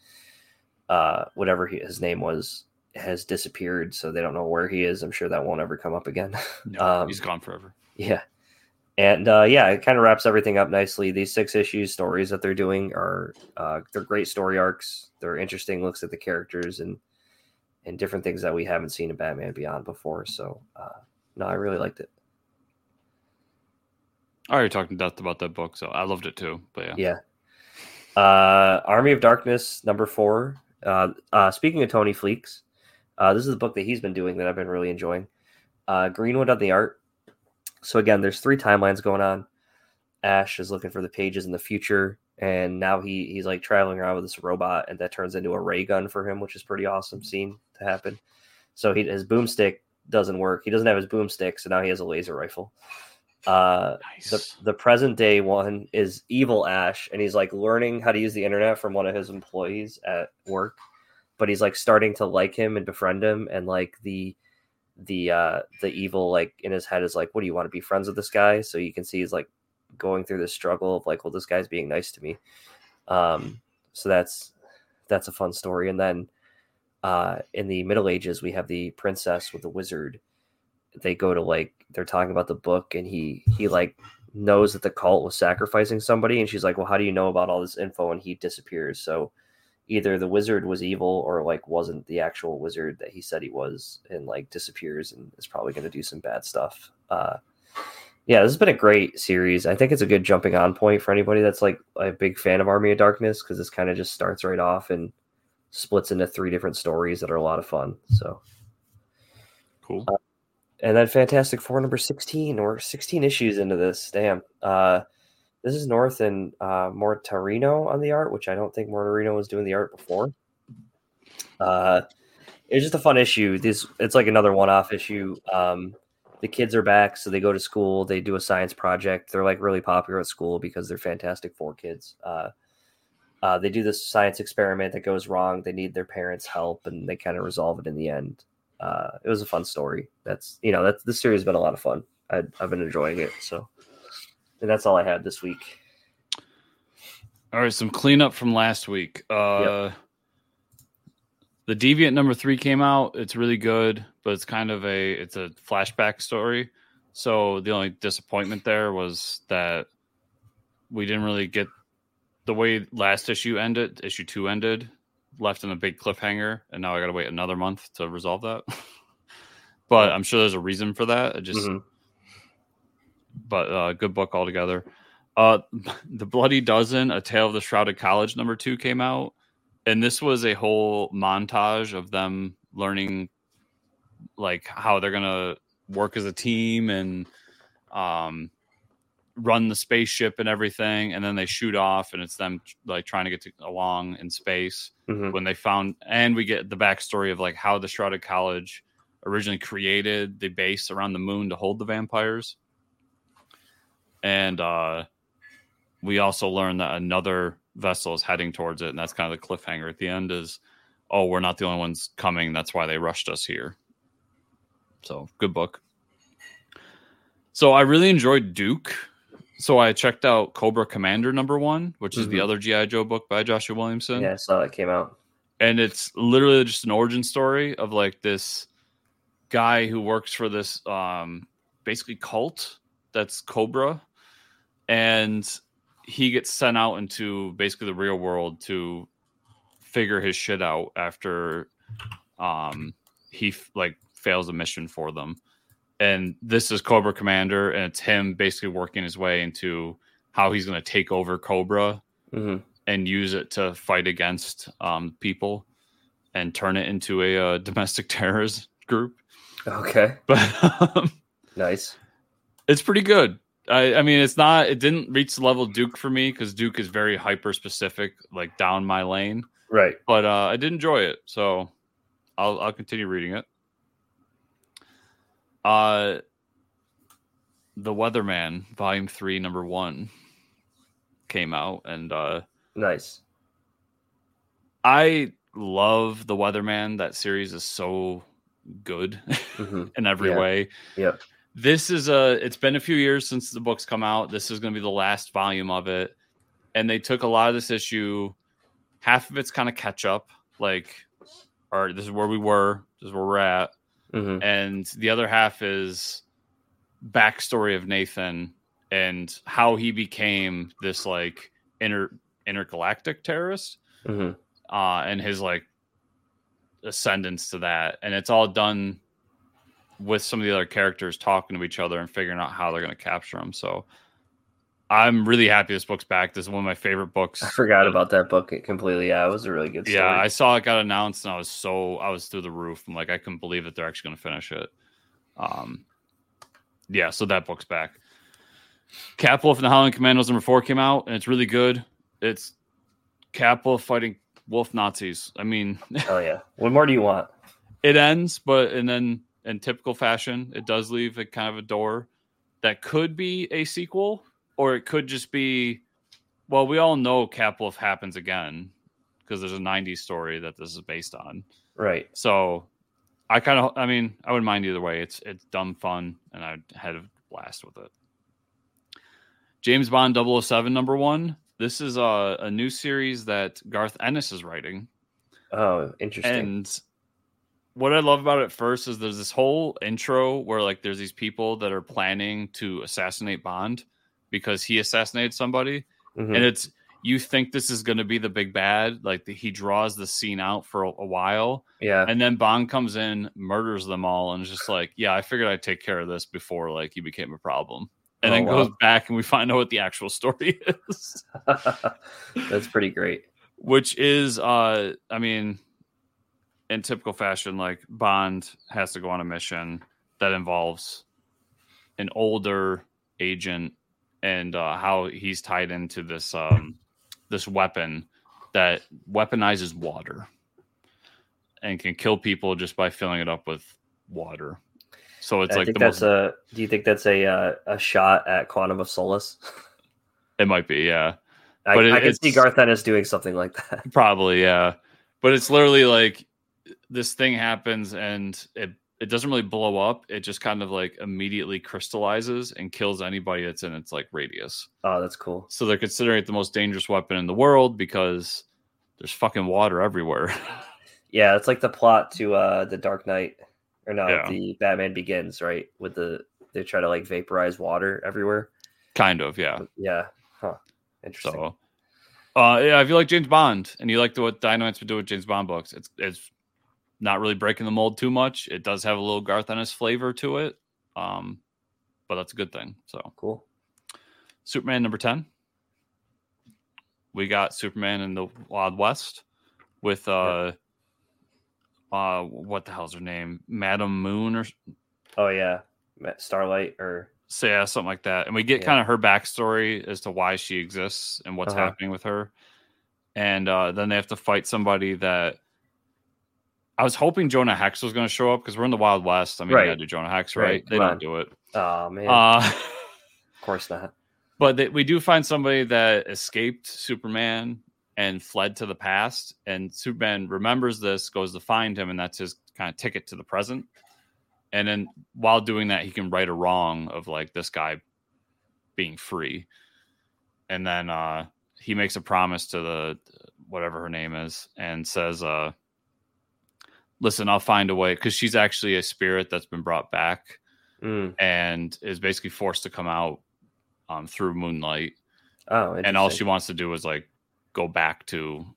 uh whatever he, his name was has disappeared so they don't know where he is. I'm sure that won't ever come up again. No, um, he's gone forever. Yeah. And uh, yeah, it kind of wraps everything up nicely. These six issues stories that they're doing are uh, they're great story arcs. They're interesting looks at the characters and and different things that we haven't seen in Batman Beyond before. So uh, no, I really liked it. I already talked to Death about that book, so I loved it too. But yeah, Yeah. Uh, Army of Darkness number four. Uh, uh, speaking of Tony Fleecs, uh, this is the book that he's been doing that I've been really enjoying. Uh, Greenwood on the art. So again, there's three timelines going on. Ash is looking for the pages in the future, and now he he's like traveling around with this robot, and that turns into a ray gun for him, which is pretty awesome scene to happen. So he his boomstick doesn't work. He doesn't have his boomstick, so now he has a laser rifle. Uh, nice. the the present day one is evil ash and he's like learning how to use the internet from one of his employees at work but he's like starting to like him and befriend him and like the the uh the evil like in his head is like what do you want to be friends with this guy so you can see he's like going through this struggle of like well this guy's being nice to me um so that's that's a fun story and then uh in the middle ages we have the princess with the wizard. They go to like they're talking about the book and he he like knows that the cult was sacrificing somebody and she's like well how do you know about all this info? And he disappears. So either the wizard was evil or like wasn't the actual wizard that he said he was and like disappears and is probably going to do some bad stuff. Uh yeah this has been a great series. I think it's a good jumping on point for anybody that's like a big fan of army of darkness because this kind of just starts right off and splits into three different stories that are a lot of fun so cool. and then Fantastic Four number 16. We're 16 issues into this. Damn. Uh, this is North and uh, Mortarino on the art, which I don't think Mortarino was doing the art before. Uh, it's just a fun issue. This it's like another one-off issue. Um, the kids are back, so they go to school. They do a science project. They're like really popular at school because they're Fantastic Four kids. Uh, uh, they do this science experiment that goes wrong. They need their parents' help, and they kind of resolve it in the end uh, it was a fun story. That's you know that this series has been a lot of fun. I, I've been enjoying it. So, and that's all I had this week. All right, some cleanup from last week. Uh The Deviant number three came out. It's really good, but it's kind of a it's a flashback story. So the only disappointment there was that we didn't really get the way last issue ended, issue two ended, left in a big cliffhanger, and now I got to wait another month to resolve that. but I'm sure there's a reason for that. It just, Mhm. but uh, good book altogether. Uh, the Bloody Dozen, A Tale of the Shrouded College, number two came out, and this was a whole montage of them learning, like how they're gonna work as a team and um run the spaceship and everything and then they shoot off and it's them like trying to get to, along in space. Mhm. when they found and we get the backstory of like how the shrouded college originally created the base around the moon to hold the vampires. And uh we also learn that another vessel is heading towards it and that's kind of the cliffhanger at the end is oh we're not the only ones coming. That's why they rushed us here. So good book. So i really enjoyed duke so i checked out cobra commander number one which is the Mhm. other gi joe book by joshua williamson Yeah, I saw that came out. and it's literally just an origin story of like this guy who works for this um basically cult that's cobra and he gets sent out into basically the real world to figure his shit out after um he f- like fails a mission for them and this is cobra commander and it's him basically working his way into how he's going to take over cobra hmm and use it to fight against um, people and turn it into a uh, domestic terrorist group. Okay, But um, nice. it's pretty good. I, I mean, it's not. It didn't reach the level Duke for me because Duke is very hyper specific, like down my lane. Right. But uh, I did enjoy it, so I'll I'll continue reading it. Uh, the Weatherman, Volume Three, Number One, came out, and uh, Nice. I love the Weatherman. That series is so good hmm in every Yeah. way. Yep. This is a. It's been a few years since the book's come out. This is going to be the last volume of it, and they took a lot of this issue. Half of it's kind of catch up, like, all right, this is where we were, this is where we're at, hmm and the other half is backstory of Nathan and how he became this like inter intergalactic terrorist hmm uh, and his like ascendance to that, and it's all done with some of the other characters talking to each other and figuring out how they're going to capture them. So I'm really happy this book's back. This is one of my favorite books. I forgot about that book completely. Yeah, it was a really good story. Yeah, I saw it got announced, and I was so I was through the roof. I'm like, I couldn't believe that they're actually going to finish it. Um, yeah, so that book's back. Cap Wolf and the Howling Commandos number four came out, and it's really good. It's Cap Wolf fighting wolf Nazis. I mean, Oh yeah. What more do you want? it ends, but and then in typical fashion, it does leave a kind of a door that could be a sequel, or it could just be. Well, we all know Cap Wolf happens again because there's a '90s story that this is based on. Right. So, I kind of, I mean, I wouldn't mind either way. It's it's dumb fun, and I had a blast with it. James Bond 007 number one. This is a, a new series that Garth Ennis is writing. Oh, interesting. And what I love about it first is there's this whole intro where like there's these people that are planning to assassinate Bond because he assassinated somebody, Mhm. and it's you think this is going to be the big bad, like the, he draws the scene out for a, a while, yeah. and then Bond comes in, murders them all, and is just like, yeah, I figured I'd take care of this before like he became a problem. And Oh, then wow. goes back and we find out what the actual story is. That's pretty great. which is uh i mean in typical fashion like bond has to go on a mission that involves an older agent and uh how he's tied into this um this weapon that weaponizes water and can kill people just by filling it up with water so it's I like think that's most a. Do you think that's a uh, a shot at Quantum of Solace? it might be yeah I, But it- I can see Garth Ennis doing something like that. Probably, yeah. But it's literally like this thing happens and it it doesn't really blow up. It just kind of like immediately crystallizes and kills anybody that's in its like radius. Oh, that's cool. So they're considering it the most dangerous weapon in the world because there's fucking water everywhere. Yeah, it's like the plot to uh the Dark Knight, or not Yeah. the Batman Begins, right? With the they try to like vaporize water everywhere. Kind of, yeah. Yeah. Huh. Interesting. So, uh, yeah, if you like James Bond and you like the, what Dynamite's been doing with James Bond books, it's it's not really breaking the mold too much. It does have a little Garth Ennis flavor to it, um, but that's a good thing. So, cool. Superman number ten. We got Superman in the Wild West with uh, uh, what the hell's her name, Madam Moon or Oh yeah, Starlight or so yeah, something like that. And we get Yeah. kind of her backstory as to why she exists and what's Uh-huh. happening with her. And uh, then they have to fight somebody that I was hoping Jonah Hex was going to show up because we're in the Wild West. I mean, Right. you got to do Jonah Hex, right? Right, They come don't on. do it. oh man, Uh, of course not. but they, we do find somebody that escaped Superman and fled to the past. And Superman remembers this, goes to find him, and that's his kind of ticket to the present. And then while doing that, he can right a wrong of like this guy being free. And then uh, he makes a promise to the whatever her name is and says, uh, Listen, I'll find a way because she's actually a spirit that's been brought back Mm. and is basically forced to come out um, through moonlight. Oh, and all she wants to do is like go back to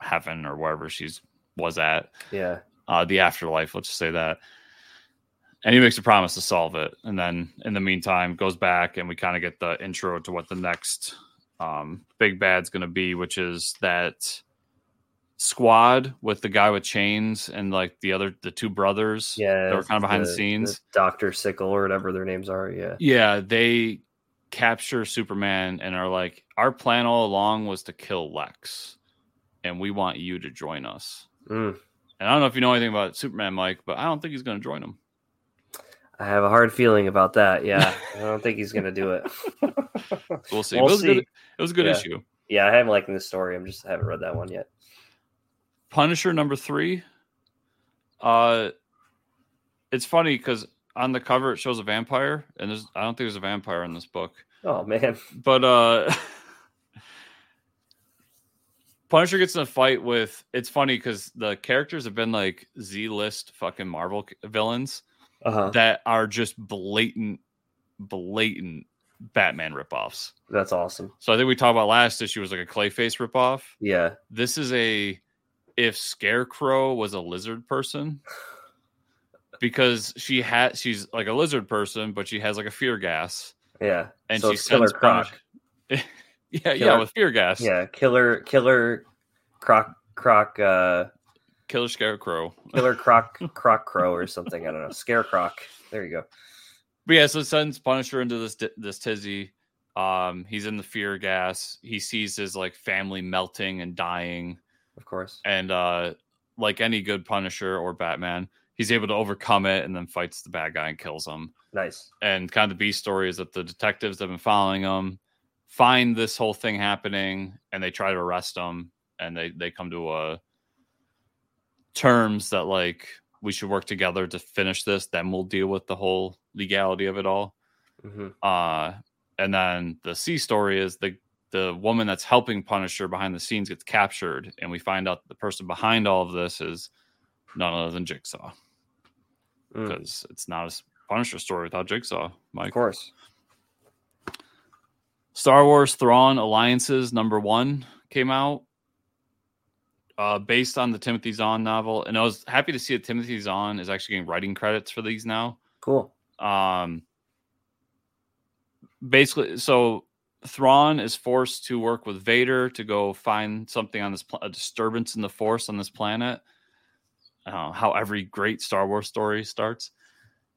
heaven or wherever she's was at. Yeah, uh, the afterlife let's just say that. And he makes a promise to solve it. And then in the meantime goes back and we kind of get the intro to what the next um, big bad's going to be which is that squad with the guy with chains and like the other the two brothers yeah. that were kind of behind the, scenes Doctor Sickle or whatever their names are. Yeah. yeah, they capture Superman and are like, our plan all along was to kill Lex, and we want you to join us. Mm. And I don't know if you know anything about Superman, Mike, but I don't think he's going to join them I have a hard feeling about that. Yeah, I don't think he's gonna do it. We'll see. We'll it, was A see. good, it was a good Yeah. issue. yeah, I am liking this story. I'm just I haven't read that one yet. Punisher number three. Uh, it's funny because on the cover it shows a vampire, and there's I don't think there's a vampire in this book. Oh man. but uh Punisher gets in a fight with it's funny because the characters have been like Z list fucking Marvel villains Uh huh. that are just blatant, blatant Batman ripoffs. That's awesome. So I think we talked about last issue was like a Clayface ripoff. Yeah. This is a if Scarecrow was a lizard person because she had she's like a lizard person, but she has like a fear gas Yeah. and so she Killer sends Croc. Punish- yeah, yeah, with fear gas. Yeah. Killer. Killer. Croc. Croc. Uh. Killer Scarecrow. Killer Croc. Croc Crow or something. I don't know. Scarecroc. There you go. But yeah, so sends Punisher into this this tizzy. Um, he's in the fear gas. He sees his like family melting and dying, Of course. and uh, like any good Punisher or Batman, he's able to overcome it and then fights the bad guy and kills him. Nice. And kind of the B story is that the detectives that have been following him find this whole thing happening, and they try to arrest him, and they they come to a terms that like we should work together to finish this. Then we'll deal with the whole legality of it all. hmm Uh, and then the C story is the the woman that's helping Punisher behind the scenes gets captured, and we find out the person behind all of this is none other than Jigsaw, Mm, because it's not a Punisher story without Jigsaw. Mike. Of course. Star Wars Thrawn Alliances number one came out, uh, based on the Timothy Zahn novel, and I was happy to see that Timothy Zahn is actually getting writing credits for these now. Cool. um basically so Thrawn is forced to work with Vader to go find something on this pl- a disturbance in the force on this planet. Uh, how every great Star Wars story starts.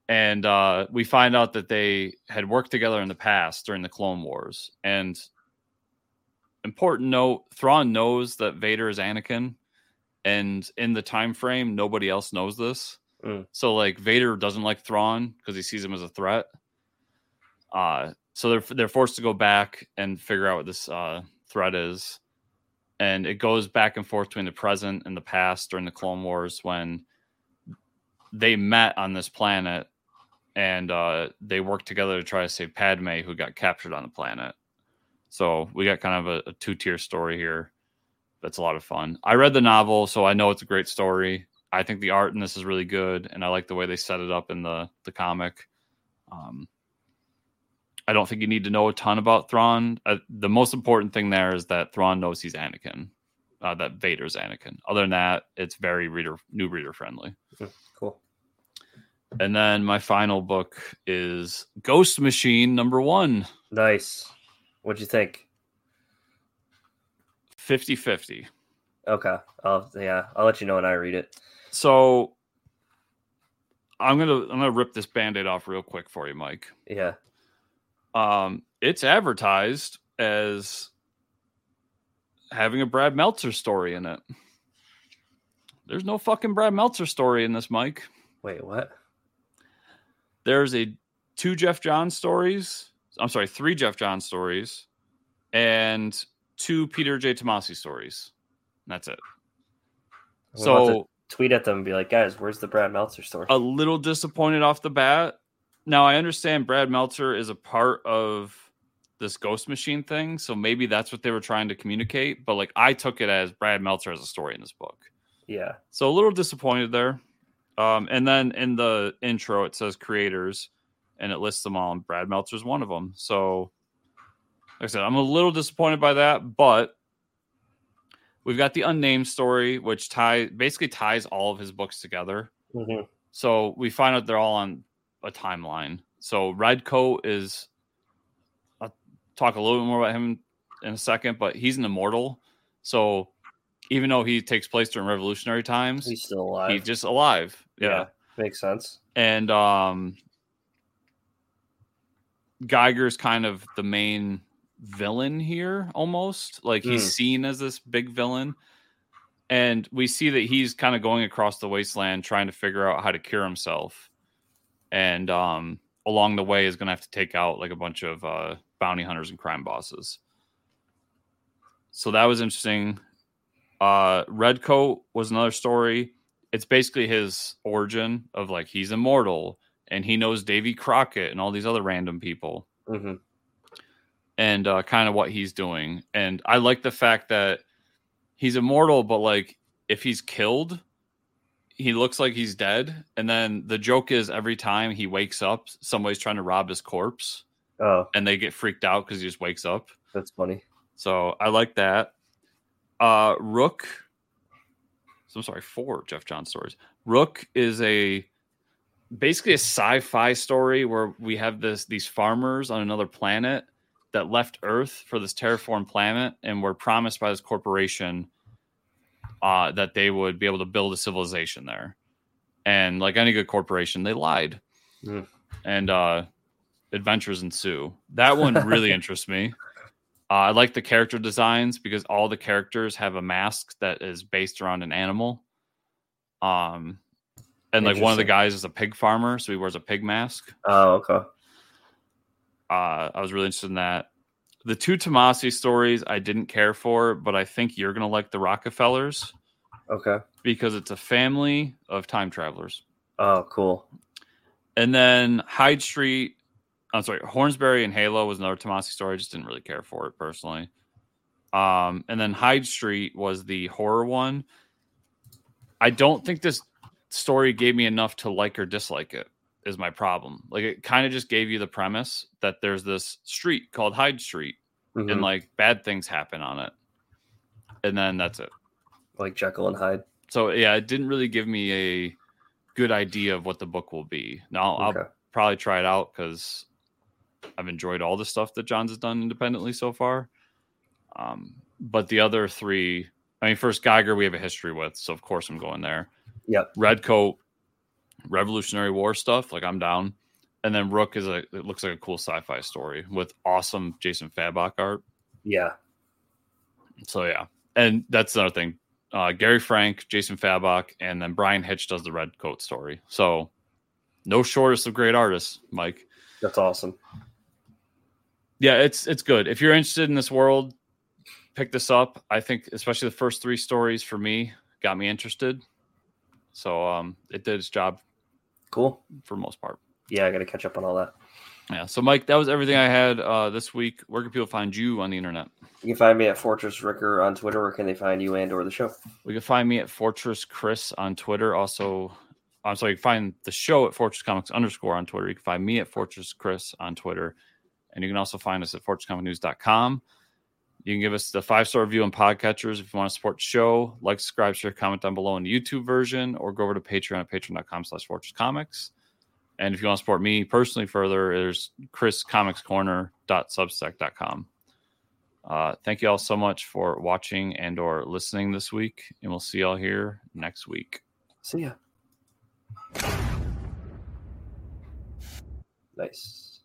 And uh, we find out that they had worked together in the past during the Clone Wars. And important note, Thrawn knows that Vader is Anakin, and in the time frame, nobody else knows this. Mm. So like Vader doesn't like Thrawn because he sees him as a threat. Uh, so they're they're forced to go back and figure out what this uh, threat is, and it goes back and forth between the present and the past during the Clone Wars when they met on this planet and uh, they worked together to try to save Padme, who got captured on the planet. So we got kind of a, a two tier story here. That's a lot of fun. I read the novel, so I know it's a great story. I think the art in this is really good, and I like the way they set it up in the the comic. Um, I don't think you need to know a ton about Thrawn. Uh, the most important thing there is that Thrawn knows he's Anakin, uh, that Vader's Anakin. Other than that, it's very reader new reader friendly. Cool. And then my final book is Ghost Machine number one, Nice. What'd you think? 50 50. Okay. I'll yeah, I'll let you know when I read it. So I'm gonna I'm gonna rip this band-aid off real quick for you, Mike. Yeah. Um, it's advertised as having a Brad Meltzer story in it. There's no fucking Brad Meltzer story in this, Mike. Wait, what? There's a two Geoff Johns stories. I'm sorry, three Geoff Johns stories, and two Peter J. Tomasi stories. That's it. We'll So tweet at them and be like, guys, where's the Brad Meltzer story? a little disappointed off the bat. Now I understand Brad Meltzer is a part of this ghost machine thing, so maybe that's what they were trying to communicate. But like I took it as Brad Meltzer as a story in this book. yeah. So a little disappointed there. Um, and then in the intro it says creators and it lists them all, and Brad Meltzer's one of them. So like I said, I'm a little disappointed by that, but we've got the unnamed story, which tie basically ties all of his books together. hmm So we find out they're all on a timeline. So Redcoat is I'll talk a little bit more about him in a second, but he's an immortal. So even though he takes place during revolutionary times, He's still alive. he's just alive. Yeah. Makes sense. And um Geiger's kind of the main villain here almost. Like he's Mm. seen as this big villain. And we see that he's kind of going across the wasteland trying to figure out how to cure himself. And um along the way is going to have to take out like a bunch of uh bounty hunters and crime bosses. So that was interesting. Uh Redcoat was another story. It's basically his origin of like he's immortal and he knows Davy Crockett and all these other random people hmm and uh, kind of what he's doing. And I like the fact that he's immortal, but like if he's killed, he looks like he's dead. And then the joke is every time he wakes up, somebody's trying to rob his corpse Oh, and they get freaked out because he just wakes up. that's funny. So I like that. Uh Rook. So I'm sorry, four Geoff John stories. Rook is a basically a sci-fi story where we have this these farmers on another planet that left Earth for this terraformed planet and were promised by this corporation uh, that they would be able to build a civilization there. And like any good corporation, they lied. Hmm. And uh, adventures ensue. That one really interests me. Uh, I like the character designs because all the characters have a mask that is based around an animal. Um, and like one of the guys is a pig farmer, so he wears a pig mask. Oh, okay. Uh, I was really interested in that. The two Tomasi stories I didn't care for, but I think you're gonna like the Rocketfellers Okay. because it's a family of time travelers. Oh, cool. And then Hyde Street, I'm sorry, Hornsberry and Halo was another Tomasi story. I just didn't really care for it personally. Um, and then Hyde Street was the horror one. I don't think this story gave me enough to like or dislike it, is my problem. Like it kind of just gave you the premise that there's this street called Hyde Street Mhm. and like bad things happen on it. And then that's it. like Jekyll and Hyde. So yeah, it didn't really give me a good idea of what the book will be. Now I'll Okay. probably try it out because I've enjoyed all the stuff that Johns has done independently so far. Um, but the other three, I mean, first Geiger we have a history with, so of course I'm going there. Yep. Redcoat, Revolutionary War stuff, like I'm down. And then Rook is a it looks like a cool sci-fi story with awesome Jason Fabok art. Yeah. So yeah, and that's another thing. Uh, Gary Frank, Jason Fabok, and then Bryan Hitch does the Redcoat story. So no shortest of great artists, Mike. That's awesome. Yeah, it's it's good. If you're interested in this world, pick this up. I think especially the first three stories for me got me interested. So um, it did its job Cool. for most part. Yeah, I got to catch up on all that. Yeah. So Mike, that was everything I had uh, this week. Where can people find you on the internet? You can find me at Fortress Ricker on Twitter. Where can they find you and or the show? We can find me at Fortress Chris on Twitter. Also, I'm sorry, you can find the show at Fortress Comics underscore on Twitter. You can find me at Fortress Chris on Twitter. And you can also find us at fortresscomicnews.com. You can give us the five star review on podcatchers if you want to support the show. Like, subscribe, share, comment down below in the YouTube version, or go over to Patreon at patreon.com slash Fortress Comics. And if you want to support me personally further, there's chriscomicscorner.substack.com. Uh, thank you all so much for watching and or listening this week, and we'll see y'all here next week. See ya. Nice.